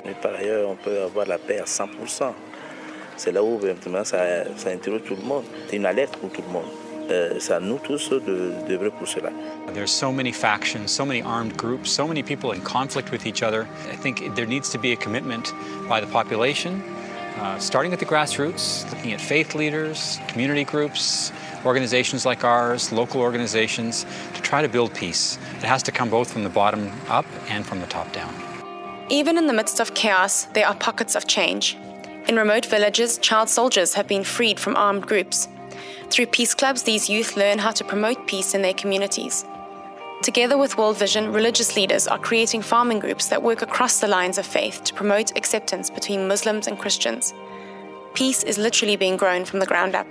Mais par ailleurs, on peut avoir la paix à 100%. C'est là où maintenant ça, ça interroge tout le monde. C'est une alerte pour tout le monde. Euh, c'est à nous tous de, pour cela. There's so many factions, so many armed groups, so many people in conflict with each other. I think there needs to be a commitment by the population, uh, starting at the grassroots, looking at faith leaders, community groups, organizations like ours, local organizations, to try to build peace. It has to come both from the bottom up and from the top down. Even in the midst of chaos, there are pockets of change. In remote villages, child soldiers have been freed from armed groups. Through peace clubs, these youth learn how to promote peace in their communities. Together with World Vision, religious leaders are creating farming groups that work across the lines of faith to promote acceptance between Muslims and Christians. Peace is literally being grown from the ground up.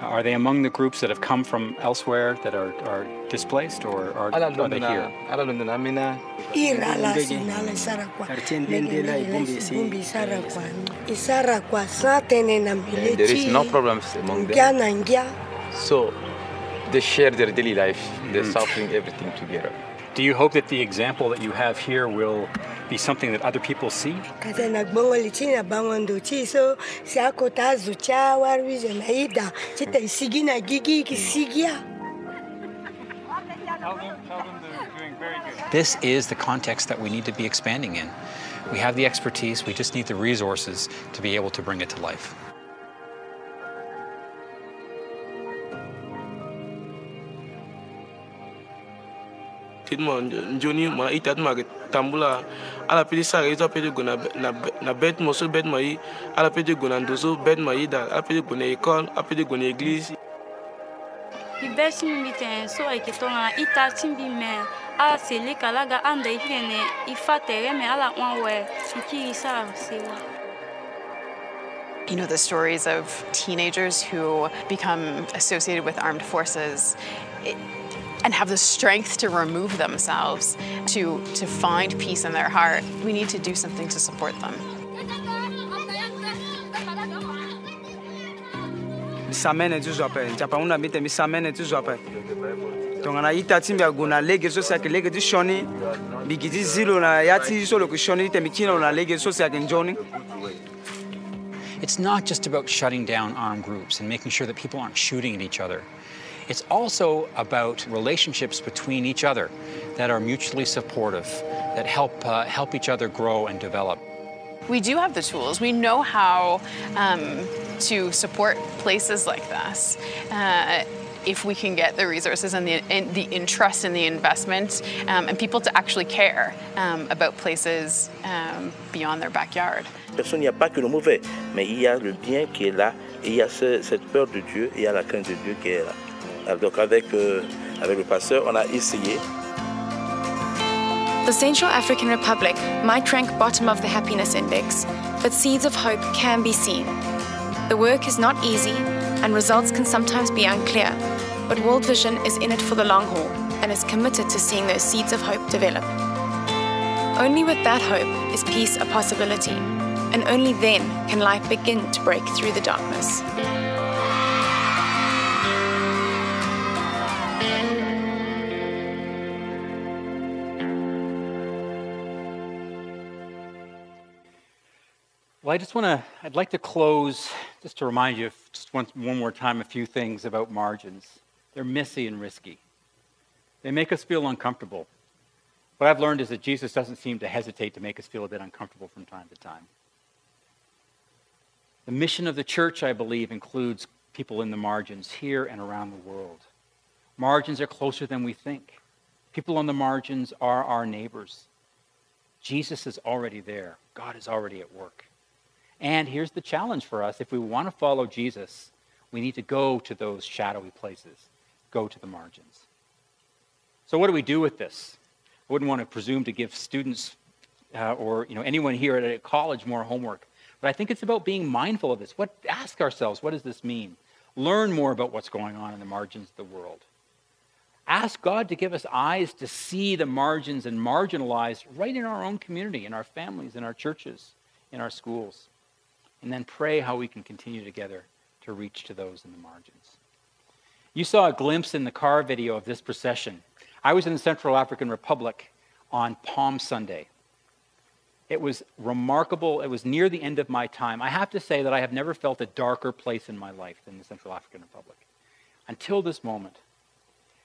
Are they among the groups that have come from elsewhere that are, are displaced, or are, Ala are they here? ala London, amina. ira la sinala isara kwa bumbi isara kwa isara kwa satene na mbile There is no problems among ngia them. na So they share their daily life. They're mm-hmm. suffering everything together. Do you hope that the example that you have here will be something that other people see? kata na gbongo lichi na bango ndo so si ako zucha warwize na ida chita isigi na gigi kisigia This is the context that we need to be expanding in. We have the expertise, we just need the resources to be able to bring it to life. Tidmo njoni ma itat ma tambula ala pidi sa ke pidi guna na na bet mo so bet mai ala pidi guna ndozo bet mai da ala pidi guna école ala pidi guna église. I bɛɛ sin bi tɛn so ai ke tɔŋa i ta sin bi mɛ a seli kala ga anda i fɛnɛ i fa tɛrɛ mɛ ala ŋwa wɛ i ki i sa sewa You know, the stories of teenagers who become associated with armed forces. It, and have the strength to remove themselves, to, to find peace in their heart. We need to do something to support them. misamene ti zwape njapa una mite misamene ti zwape tongana ita ti mbia guna lege so siake lege ti shoni bigi ti zilo na ya ti so lo ku shoni ti temi kina lo na lege so siake njoni It's not just about shutting down armed groups and making sure that people aren't shooting at each other. It's also about relationships between each other that are mutually supportive, that help, uh, help each other grow and develop. We do have the tools. We know how um, to support places like this. Uh, if we can get the resources and the, and the interest and the investment um, and people to actually care um, about places um, beyond their backyard. Personne, il n'y a pas que le mauvais, mais il y a le bien qui est là, et il y a ce- cette peur de Dieu, et il y a la crainte de Dieu qui est là. Alors, Donc avec, euh, avec le on a essayé The Central African Republic might rank bottom of the happiness index, but seeds of hope can be seen. The work is not easy, and results can sometimes be unclear, but World Vision is in it for the long haul and is committed to seeing those seeds of hope develop. Only with that hope is peace a possibility, and only then can light begin to break through the darkness. Well, I just want to, I'd like to close just to remind you, just one, one more time, a few things about margins. They're messy and risky, they make us feel uncomfortable. What I've learned is that Jesus doesn't seem to hesitate to make us feel a bit uncomfortable from time to time. The mission of the church, I believe, includes people in the margins here and around the world. Margins are closer than we think. People on the margins are our neighbors. Jesus is already there, God is already at work. And here's the challenge for us if we want to follow Jesus, we need to go to those shadowy places, go to the margins. So, what do we do with this? I wouldn't want to presume to give students uh, or you know, anyone here at a college more homework, but I think it's about being mindful of this. What, ask ourselves, what does this mean? Learn more about what's going on in the margins of the world. Ask God to give us eyes to see the margins and marginalized right in our own community, in our families, in our churches, in our schools. And then pray how we can continue together to reach to those in the margins. You saw a glimpse in the CAR video of this procession. I was in the Central African Republic on Palm Sunday. It was remarkable. It was near the end of my time. I have to say that I have never felt a darker place in my life than the Central African Republic until this moment.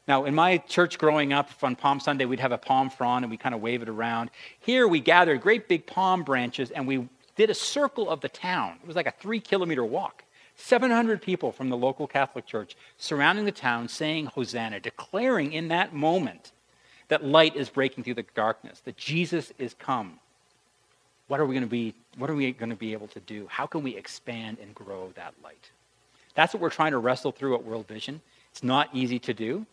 Now, in my church growing up on Palm Sunday, we'd have a palm frond and we kind of wave it around. Here we gathered great big palm branches and we did a circle of the town. It was like a three kilometer walk. 700 people from the local Catholic Church surrounding the town saying Hosanna, declaring in that moment that light is breaking through the darkness, that Jesus is come. what are we going to be what are we going to be able to do? How can we expand and grow that light? That's what we're trying to wrestle through at World Vision. It's not easy to do.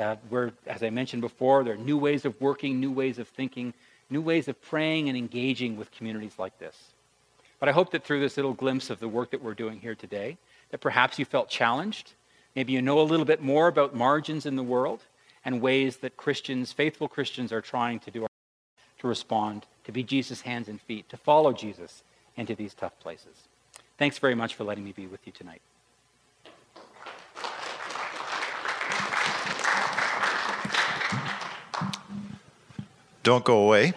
Uh, we're, as I mentioned before, there are new ways of working, new ways of thinking, new ways of praying and engaging with communities like this. But I hope that through this little glimpse of the work that we're doing here today, that perhaps you felt challenged. Maybe you know a little bit more about margins in the world and ways that Christians, faithful Christians, are trying to do to respond, to be Jesus' hands and feet, to follow Jesus into these tough places. Thanks very much for letting me be with you tonight. Don't go away.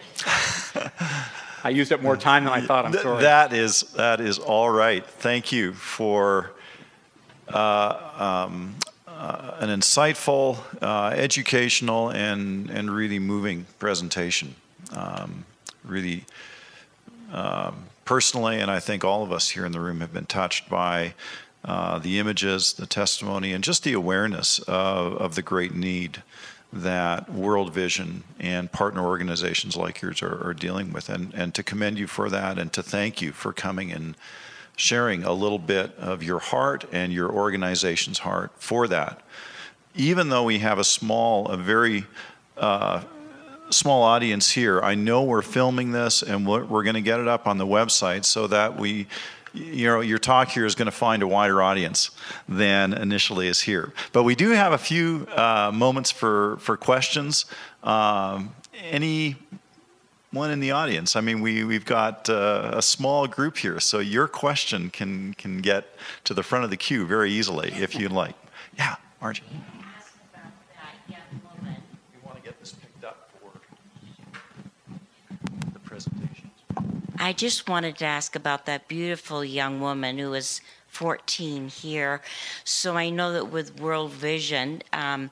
I used up more time than I thought. I'm sorry. That is that is all right. Thank you for uh, um, uh, an insightful, uh, educational, and and really moving presentation. Um, really, um, personally, and I think all of us here in the room have been touched by uh, the images, the testimony, and just the awareness of, of the great need that World Vision and partner organizations like yours are, are, dealing with, and, and to commend you for that, and to thank you for coming and sharing a little bit of your heart and your organization's heart for that. Even though we have a small, a very uh, small audience here, I know we're filming this and we're, we're going to get it up on the website so that we you know, your talk here is going to find a wider audience than initially is here. But we do have a few uh, moments for, for questions. Um, in the audience? I mean, we, we've got uh, a small group here, so your question can, can get to the front of the queue very easily if you'd like. Yeah, Margie. I just wanted to ask about that beautiful young woman who was 14 here. So I know that with World Vision, um,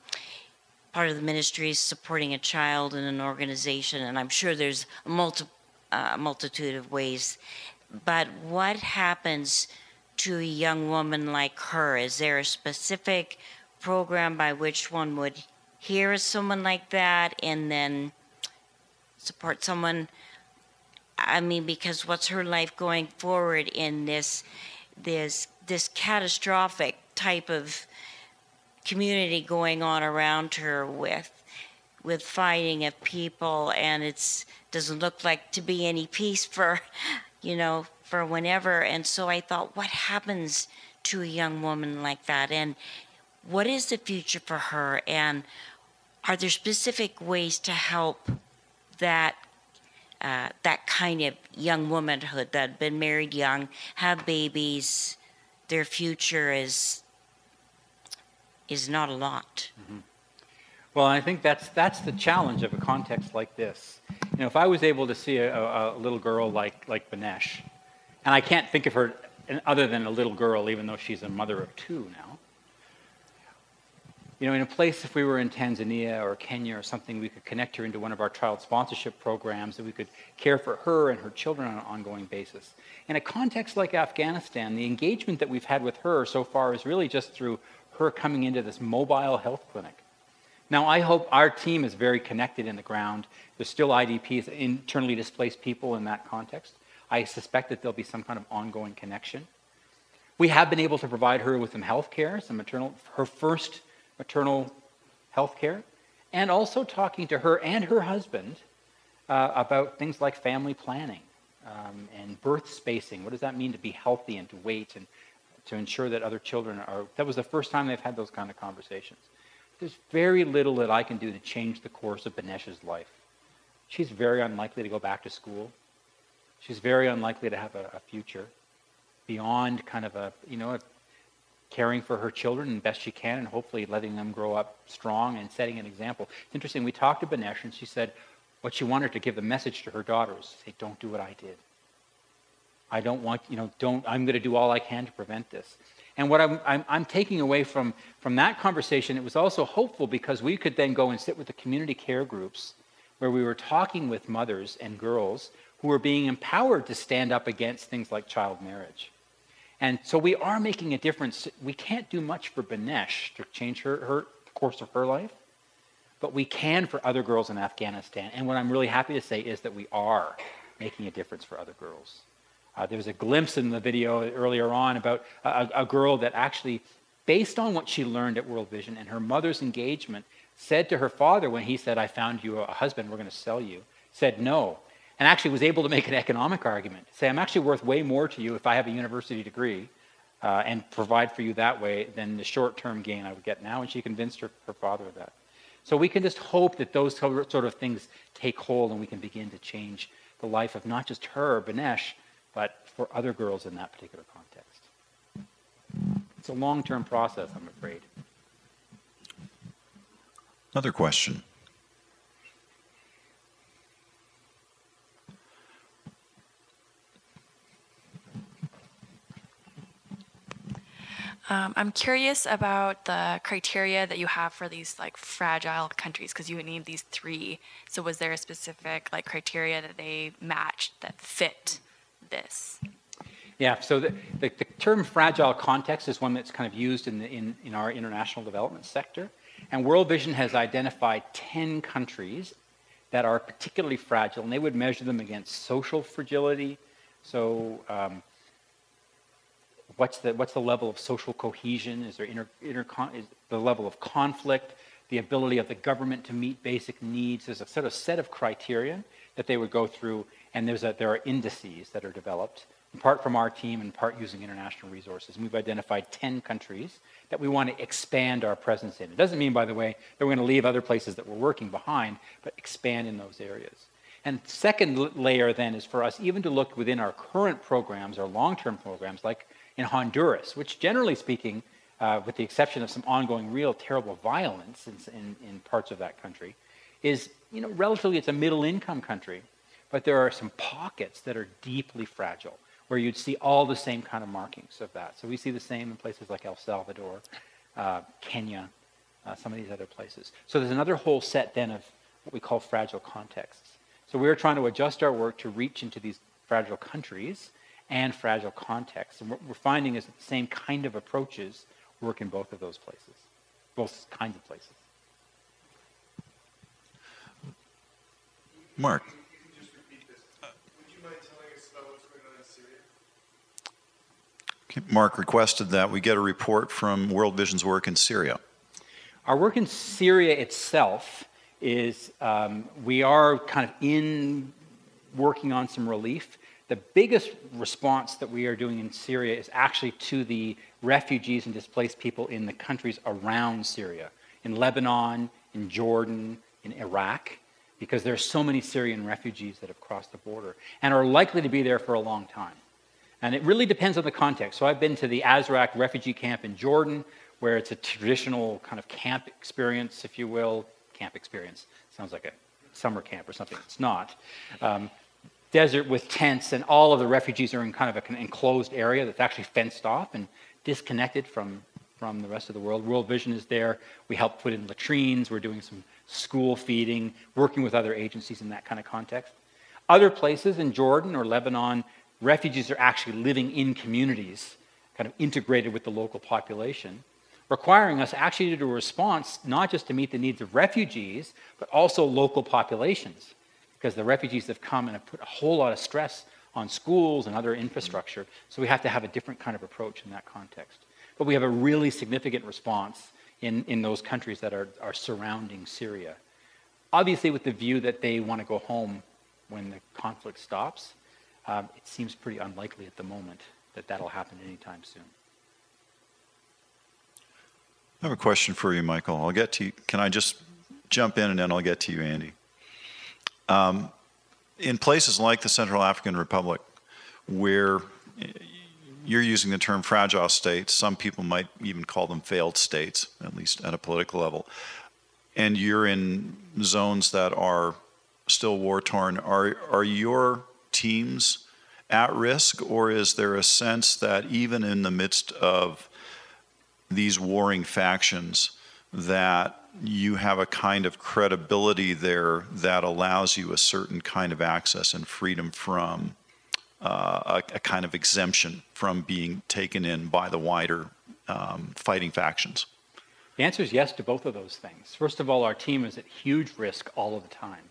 part of the ministry is supporting a child in an organization, and I'm sure there's a multi, uh, multitude of ways. But what happens to a young woman like her? Is there a specific program by which one would hear someone like that and then support someone? I mean, because what's her life going forward in this this this catastrophic type of community going on around her with with fighting of people? And it's doesn't look like to be any peace for you know for whenever. And so i thought what happens to a young woman like that? And what is the future for her? And are there specific ways to help that uh, that kind of young womanhood that had been married young, have babies, their future is is not a lot. Mm-hmm. Well, I think that's that's the challenge of a context like this. You know, if I was able to see a, a, little girl like like Banesh, and I can't think of her other than a little girl, even though she's a mother of two now you know, in a place, if we were in Tanzania or Kenya or something, we could connect her into one of our child sponsorship programs that we could care for her and her children on an ongoing basis. In a context like Afghanistan, the engagement that we've had with her so far is really just through her coming into this mobile health clinic. Now, I hope our team is very connected in the ground. There's still IDPs, internally displaced people in that context. I suspect that there'll be some kind of ongoing connection. We have been able to provide her with some health care, some maternal, her first maternal health care, and also talking to her and her husband uh, about things like family planning um, and birth spacing. What does that mean to be healthy and to wait and to ensure that other children are? That was the first time they've had those kind of conversations. There's very little that I can do to change the course of Banesh's life. She's very unlikely to go back to school. She's very unlikely to have a, a future beyond kind of a, you know, a caring for her children as best she can and hopefully letting them grow up strong and setting an example. It's interesting, we talked to Banesh and she said what she wanted to give the message to her daughters, say, don't do what I did. I don't want, you know, don't, I'm going to do all I can to prevent this. And what I'm, I'm, I'm, taking away from, from that conversation, it was also hopeful because we could then go and sit with the community care groups where we were talking with mothers and girls who were being empowered to stand up against things like child marriage. And so we are making a difference. We can't do much for Banesh to change her, her course of her life, but we can for other girls in Afghanistan. And what I'm really happy to say is that we are making a difference for other girls. Uh, there was a glimpse in the video earlier on about a, a girl that actually, based on what she learned at World Vision and her mother's engagement, said to her father when he said, I found you a husband, we're going to sell you, said no. And actually was able to make an economic argument. Say, I'm actually worth way more to you if I have a university degree uh, and provide for you that way than the short term gain I would get now. And she convinced her, her father of that. So we can just hope that those sort of things take hold and we can begin to change the life of not just her, Banesh, but for other girls in that particular context. It's a long term process, I'm afraid. Another question. Um, I'm curious about the criteria that you have for these like fragile countries because you need these three. So was there a specific like criteria that they matched that fit this? Yeah, so the, the, the, term fragile context is one that's kind of used in, the, in, in our international development sector. And World Vision has identified 10 countries that are particularly fragile, and they would measure them against social fragility. So, um, what's, the, what's the level of social cohesion? Is there inter, inter, is the level of conflict? The ability of the government to meet basic needs? There's a sort of set of criteria that they would go through, and there's a, there are indices that are developed in part from our team and part using international resources. And we've identified 10 countries that we want to expand our presence in. It doesn't mean, by the way, that we're going to leave other places that we're working behind, but expand in those areas. And second layer then is for us even to look within our current programs, our long-term programs, like in Honduras, which generally speaking, uh, with the exception of some ongoing real terrible violence in, in, in parts of that country, is you know relatively it's a middle income country, but there are some pockets that are deeply fragile where you'd see all the same kind of markings of that. So we see the same in places like El Salvador, uh, Kenya, uh, some of these other places. So there's another whole set then of what we call fragile contexts. So we're trying to adjust our work to reach into these fragile countries and fragile contexts. And what we're finding is that the same kind of approaches work in both of those places, both kinds of places. Mark. Mark requested that we get a report from World Vision's work in Syria. Our work in Syria itself is um, we are kind of in working on some relief. The biggest response that we are doing in Syria is actually to the refugees and displaced people in the countries around Syria, in Lebanon, in Jordan, in Iraq, because there are so many Syrian refugees that have crossed the border and are likely to be there for a long time. And it really depends on the context. So I've been to the Azraq refugee camp in Jordan, where it's a traditional kind of camp experience, if you will. Camp experience sounds like a summer camp or something. It's not. Um, desert with tents, and all of the refugees are in kind of an enclosed area that's actually fenced off and disconnected from, from the rest of the world. World Vision is there. We help put in latrines. We're doing some school feeding, working with other agencies in that kind of context. Other places in Jordan or Lebanon, refugees are actually living in communities, kind of integrated with the local population, requiring us actually to do a response not just to meet the needs of refugees, but also local populations, because the refugees have come and have put a whole lot of stress on schools and other infrastructure. So we have to have a different kind of approach in that context. But we have a really significant response in, in those countries that are, are surrounding Syria. Obviously, with the view that they want to go home when the conflict stops. Um, it seems pretty unlikely at the moment that that'll happen anytime soon. I have a question for you, Michael. I'll get to you. Can I just jump in and then I'll get to you, Andy? Um, in places like the Central African Republic, where you're using the term fragile states, some people might even call them failed states, at least at a political level, and you're in zones that are still war torn, are, are your teams at risk, or is there a sense that even in the midst of these warring factions, that you have a kind of credibility there that allows you a certain kind of access and freedom from uh, a, a, kind of exemption from being taken in by the wider um, fighting factions? The answer is yes to both of those things. First of all, our team is at huge risk all of the time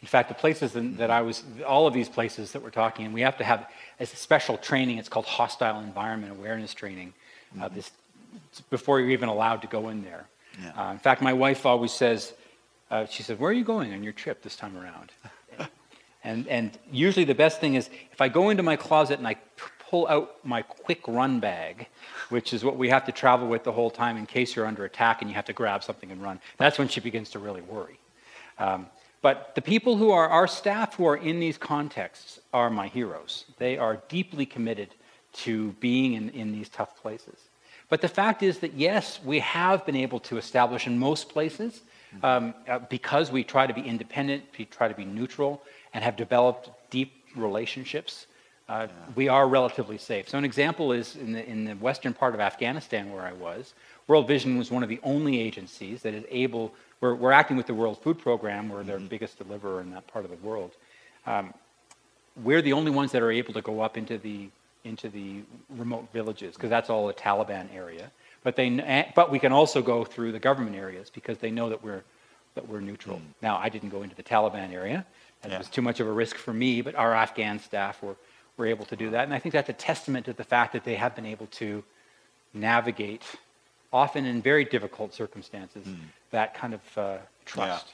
In fact, the places that I was, all of these places that we're talking, we have to have a special training. It's called hostile environment awareness training. Uh, this before you're even allowed to go in there. Uh, in fact, my wife always says, uh, she said, "Where are you going on your trip this time around?" and and usually the best thing is if I go into my closet and I pull out my quick run bag, which is what we have to travel with the whole time in case you're under attack and you have to grab something and run. That's when she begins to really worry. Um, but the people who are our staff who are in these contexts are my heroes. They are deeply committed to being in, in these tough places. But the fact is that, yes, we have been able to establish in most places, um, uh, because we try to be independent, we try to be neutral, and have developed deep relationships, uh, we are relatively safe. So, an example is in the, in the western part of Afghanistan where I was, World Vision was one of the only agencies that is able, we're, we're acting with the World Food Program, we're their biggest deliverer in that part of the world. Um, we're the only ones that are able to go up into the into the remote villages because that's all a Taliban area. But they eh, but we can also go through the government areas because they know that we're that we're neutral. Now I didn't go into the Taliban area. and It was too much of a risk for me, but our Afghan staff were were able to do that, and I think that's a testament to the fact that they have been able to navigate, often in very difficult circumstances, that kind of uh, trust.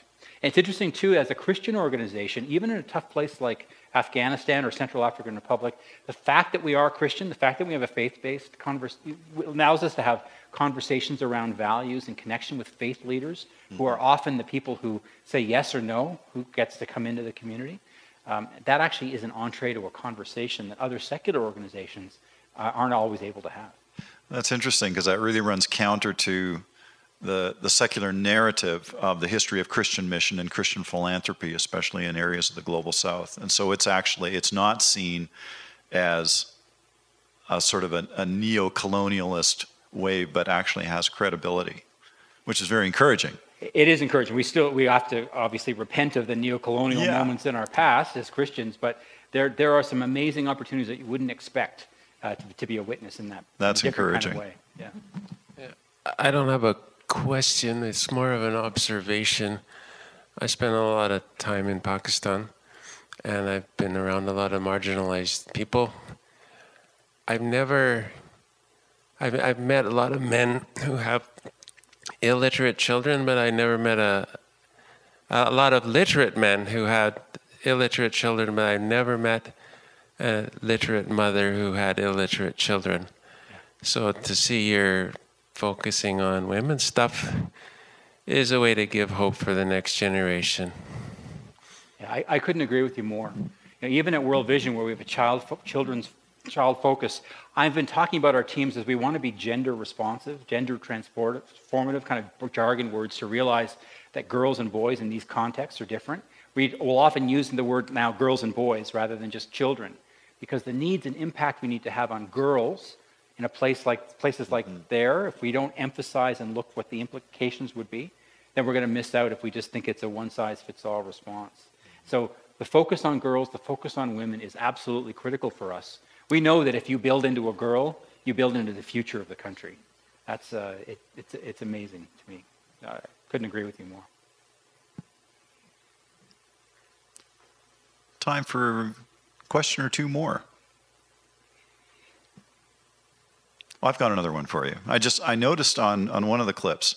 And it's interesting too, as a Christian organization, even in a tough place like Afghanistan or Central African Republic, the fact that we are Christian, the fact that we have a faith-based converse allows us to have conversations around values and connection with faith leaders who are often the people who say yes or no, who gets to come into the community. Um, that actually is an entree to a conversation that other secular organizations uh, aren't always able to have. That's interesting because that really runs counter to the, the secular narrative of the history of Christian mission and Christian philanthropy, especially in areas of the global south. And so it's actually, it's not seen as a sort of a, a neo-colonialist way, but actually has credibility, which is very encouraging. It is encouraging. We still we have to obviously repent of the neo-colonial Yeah. moments in our past as Christians, but there there are some amazing opportunities that you wouldn't expect uh, to, to be a witness in that. That's in a different encouraging. Kind of way. Yeah. I don't have a question. It's more of an observation. I spent a lot of time in Pakistan and I've been around a lot of marginalized people. I've never, I've, I've met a lot of men who have illiterate children, but I never met a, a lot of literate men who had illiterate children, but I never met a literate mother who had illiterate children. So to see you're focusing on women's stuff is a way to give hope for the next generation. Yeah, I, I couldn't agree with you more. You know, even at World Vision, where we have a child fo- children's child focus, I've been talking about our teams as we want to be gender responsive, gender transformative, kind of jargon words to realize that girls and boys in these contexts are different. We will often use the word now girls and boys rather than just children, because the needs and impact we need to have on girls in a place like places like mm-hmm. there, if we don't emphasize and look what the implications would be, then we're going to miss out if we just think it's a one size fits all response. Mm-hmm. So the focus on girls, the focus on women is absolutely critical for us. We know that if you build into a girl, you build into the future of the country. That's uh, it, it's it's amazing to me. I couldn't agree with you more. Time for a question or two more. Well, I've got another one for you. I just I noticed on on one of the clips,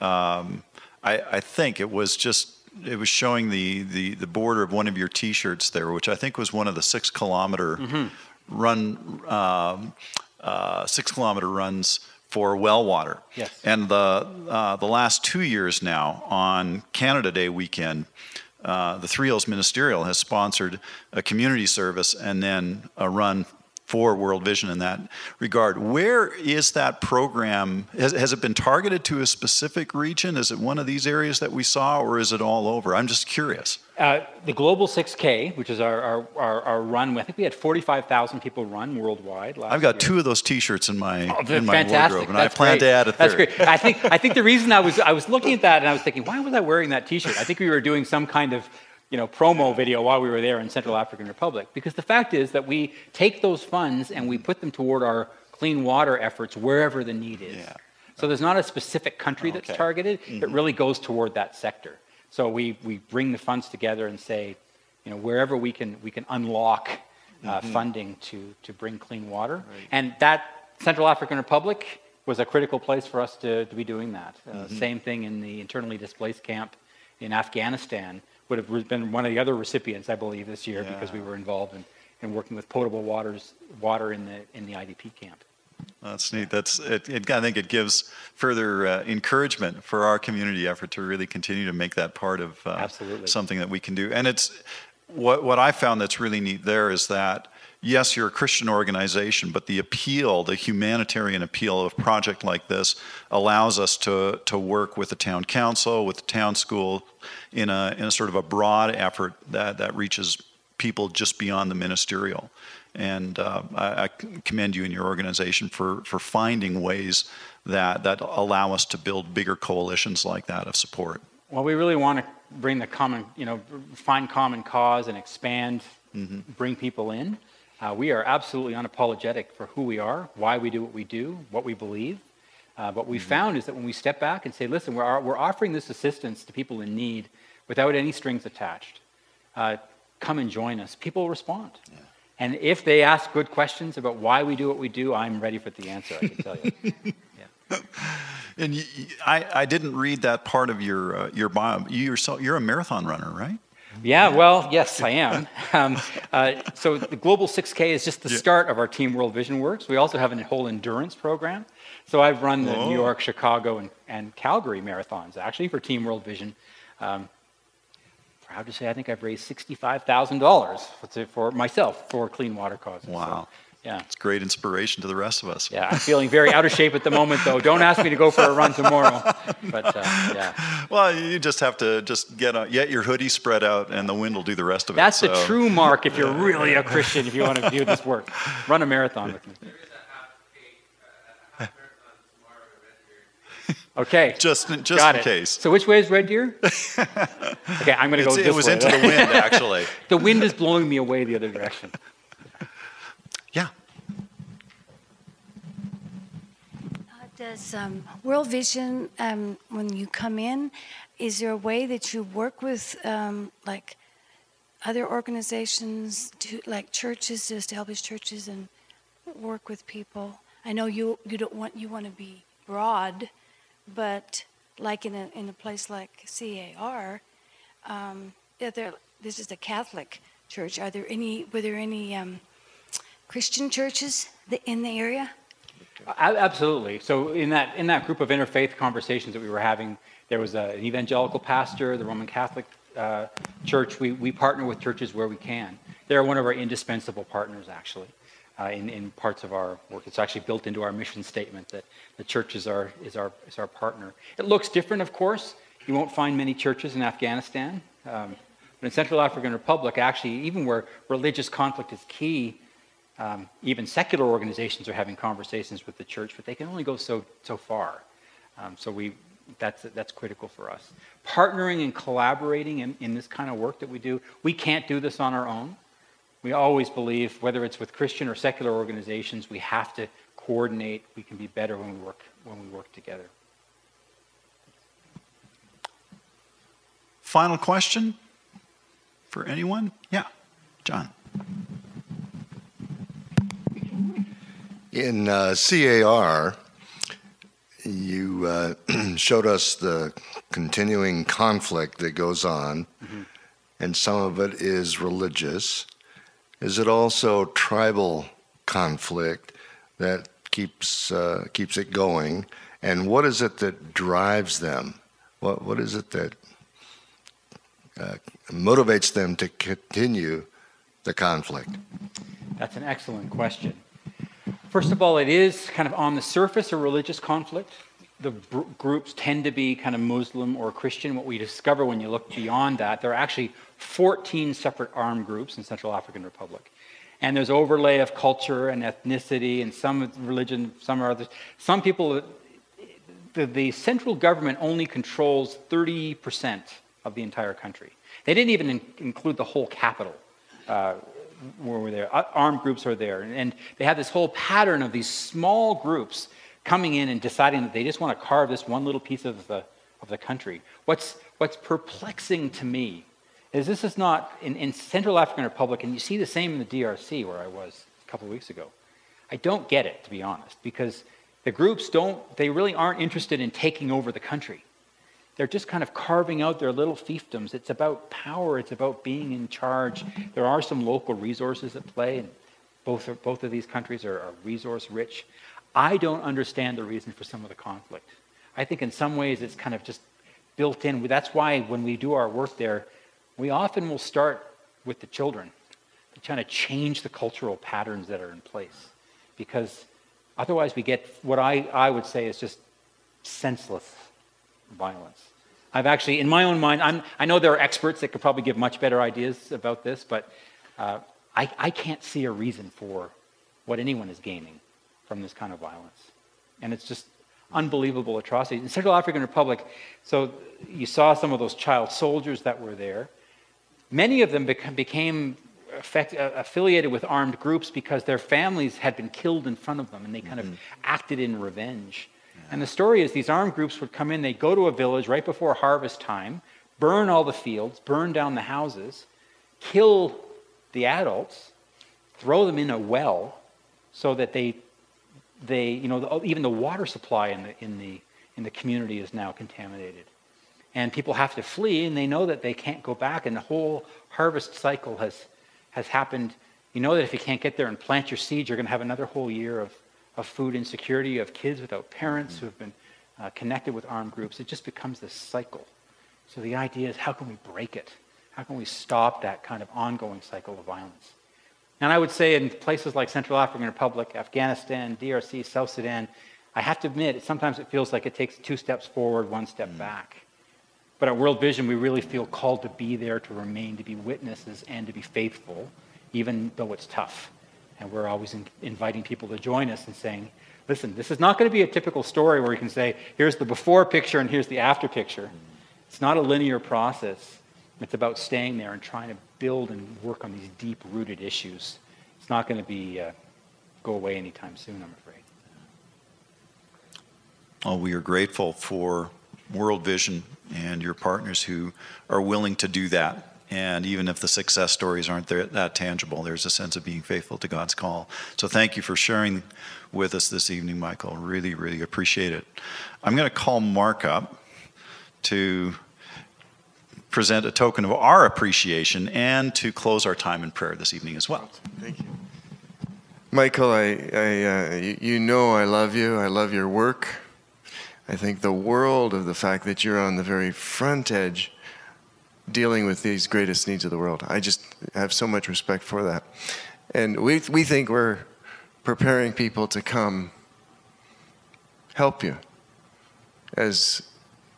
um, I, I think it was just it was showing the, the the border of one of your T-shirts there, which I think was one of the six kilometer Mhm. run um, uh, six kilometer runs for well water. Yes. And the uh, the last two years now on Canada Day weekend, uh, the Three Hills Ministerial has sponsored a community service and then a run for World Vision in that regard. Where is that program? Has, has it been targeted to a specific region? Is it one of these areas that we saw, or is it all over? I'm just curious. Uh, the Global 6K, which is our, our, our, our run, I think we had 45,000 people run worldwide last I've got year. two of those T-shirts in my Oh, in my fantastic. wardrobe, and That's I plan great. to add a third. That's great. I think I think the reason I was I was looking at that and I was thinking, why was I wearing that T-shirt? I think we were doing some kind of you know promo video while we were there in Central African Republic. Because the fact is that we take those funds and we put them toward our clean water efforts wherever the need is. Yeah. So there's not a specific country that's targeted. It really goes toward that sector. So we, we bring the funds together and say, you know, wherever we can, we can unlock uh, Mhm. funding to, to bring clean water. And that Central African Republic was a critical place for us to, to be doing that. Uh, Mhm. Same thing in the internally displaced camp in Afghanistan would have been one of the other recipients, I believe, this year because we were involved in, in working with potable waters, water in the, in the IDP camp. That's neat. That's it, it, I think it gives further uh, encouragement for our community effort to really continue to make that part of uh, Absolutely. something that we can do. And it's what what I found that's really neat there is that yes, you're a Christian organization, but the appeal, the humanitarian appeal of a project like this allows us to to work with the town council, with the town school, in a in a sort of a broad effort that that reaches people just beyond the ministerial. And uh, I, I commend you and your organization for, for finding ways that, that allow us to build bigger coalitions like that of support. Well, we really want to bring the common, you know, find common cause and expand, bring people in. Uh, we are absolutely unapologetic for who we are, why we do what we do, what we believe. Uh, what we found is that when we step back and say, listen, we're, we're offering this assistance to people in need without any strings attached, uh, come and join us, people respond. And if they ask good questions about why we do what we do, I'm ready for the answer, I can tell you. And you- I, I didn't read that part of your, uh, your bio. You yourself, you're a marathon runner, right? Yeah, well, yes, I am. Um, uh, so the Global 6K is just the start of our Team World Vision Works. We also have a whole endurance program. So I've run the Oh. New York, Chicago, and, and Calgary marathons actually for Team World Vision. Um, proud to say I think I've raised $65,000 for, for myself for clean water causes. So, Wow. Yeah. It's great inspiration to the rest of us. Yeah, I'm feeling very out of shape at the moment, though. Don't ask me to go for a run tomorrow. But uh, yeah. Well, you just have to just get, a, get your hoodie spread out and the wind will do the rest of That's it. That's the so- true mark if you're really a Christian, if you want to do this work. Run a marathon with me. Okay. Just, just Got in it. case. So which way is Red Deer? okay, I'm going to go it was way. into the wind, actually. the wind is blowing me away the other direction. Does um, World Vision, um, when you come in, is there a way that you work with um, like other organizations, to, like churches, to establish churches and work with people? I know you you don't want you want to be broad, but like in a in a place like CAR, um, there this is a Catholic church. Are there any were there any um, Christian churches in the area? Absolutely. So in that in that group of interfaith conversations that we were having, there was a, an evangelical pastor, the Roman Catholic uh, Church. We we partner with churches where we can. They're one of our indispensable partners, actually, uh, in in parts of our work. It's actually built into our mission statement that the church is our is our is our partner. It looks different, of course. You won't find many churches in Afghanistan. Um, but in Central African Republic, actually, even where religious conflict is key, um, even secular organizations are having conversations with the church, but they can only go so so far. Um, so we that's that's critical for us. Partnering and collaborating in, in this kind of work that we do, we can't do this on our own. We always believe, whether it's with Christian or secular organizations, we have to coordinate. We can be better when we work when we work together. Final question for anyone? Yeah, John. In uh, CAR, you uh, showed us the continuing conflict that goes on, and some of it is religious. Is it also tribal conflict that keeps uh, keeps it going? And what is it that drives them? What what is it that uh, motivates them to continue the conflict? That's an excellent question. First of all, it is kind of on the surface a religious conflict. The br- groups tend to be kind of Muslim or Christian. What we discover when you look beyond that, there are actually 14 separate armed groups in Central African Republic. And there's overlay of culture and ethnicity and some religion, some are others. Some people, the, the central government only controls 30% of the entire country. They didn't even in- include the whole capital. Uh, we're there. Uh, Armed groups are there. And they have this whole pattern of these small groups coming in and deciding that they just want to carve this one little piece of the, of the country. What's, what's perplexing to me is this is not in, in Central African Republic, and you see the same in the DRC where I was a couple of weeks ago. I don't get it, to be honest, because the groups don't, they really aren't interested in taking over the country. They're just kind of carving out their little fiefdoms. It's about power, it's about being in charge. There are some local resources at play, and both, are, both of these countries are, are resource rich. I don't understand the reason for some of the conflict. I think in some ways it's kind of just built in. That's why when we do our work there, we often will start with the children, trying to change the cultural patterns that are in place. Because otherwise, we get what I, I would say is just senseless violence. I've actually, in my own mind, I'm, I know there are experts that could probably give much better ideas about this, but uh, I, I can't see a reason for what anyone is gaining from this kind of violence. And it's just unbelievable atrocities. In Central African Republic, so you saw some of those child soldiers that were there. Many of them became affect, uh, affiliated with armed groups because their families had been killed in front of them and they kind mm-hmm. of acted in revenge. And the story is these armed groups would come in, they'd go to a village right before harvest time, burn all the fields, burn down the houses, kill the adults, throw them in a well so that they, they you know, even the water supply in the, in the, in the community is now contaminated. And people have to flee and they know that they can't go back and the whole harvest cycle has has happened. You know that if you can't get there and plant your seeds you're going to have another whole year of, of food insecurity of kids without parents mm-hmm. who have been uh, connected with armed groups it just becomes this cycle so the idea is how can we break it how can we stop that kind of ongoing cycle of violence and i would say in places like central african republic afghanistan drc south sudan i have to admit sometimes it feels like it takes two steps forward one step mm-hmm. back but at World Vision, we really feel called to be there, to remain, to be witnesses, and to be faithful, even though it's tough. And we're always in, inviting people to join us and saying, listen, this is not going to be a typical story where you can say, here's the before picture and here's the after picture. It's not a linear process. It's about staying there and trying to build and work on these deep rooted issues. It's not going to be uh, go away anytime soon, I'm afraid. Well, we are grateful for World Vision and your partners who are willing to do that. And even if the success stories aren't there, that tangible, there's a sense of being faithful to God's call. So thank you for sharing with us this evening, Michael. Really, really appreciate it. I'm going to call Mark up to present a token of our appreciation and to close our time in prayer this evening as well. Thank you. Michael, I, I uh, you know I love you. I love your work. I think the world of the fact that you're on the very front edge dealing with these greatest needs of the world. I just have so much respect for that. And we, we think we're preparing people to come help you. As,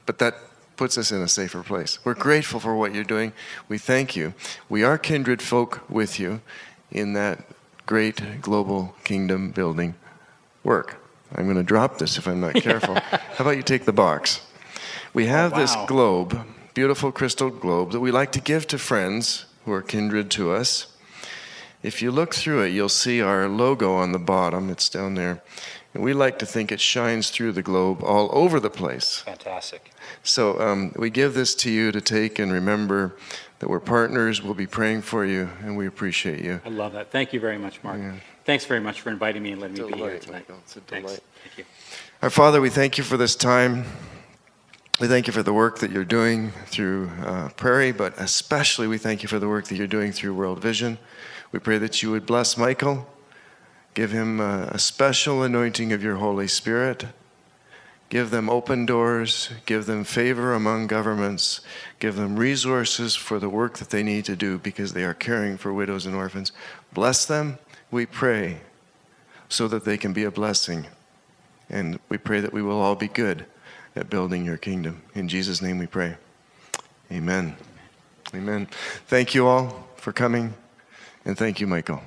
but that puts us in a safer place. We're grateful for what you're doing. We thank you. We are kindred folk with you in that great global kingdom building work. I'm going to drop this if I'm not careful. How about you take the box? We have oh, wow. this globe, beautiful crystal globe, that we like to give to friends who are kindred to us. If you look through it, you'll see our logo on the bottom. It's down there. And we like to think it shines through the globe all over the place. Fantastic. So um, we give this to you to take and remember that we're partners. We'll be praying for you, and we appreciate you. I love that. Thank you very much, Mark. Yeah. Thanks very much for inviting me and letting me be here tonight. It's a delight. Thanks. Thank you. Our Father, we thank you for this time. We thank you for the work that you're doing through uh, Prairie, but especially we thank you for the work that you're doing through World Vision. We pray that you would bless Michael, give him a, a special anointing of your Holy Spirit, give them open doors, give them favor among governments, give them resources for the work that they need to do because they are caring for widows and orphans. Bless them we pray so that they can be a blessing. And we pray that we will all be good at building your kingdom. In Jesus' name we pray. Amen. Amen. Thank you all for coming, and thank you, Michael.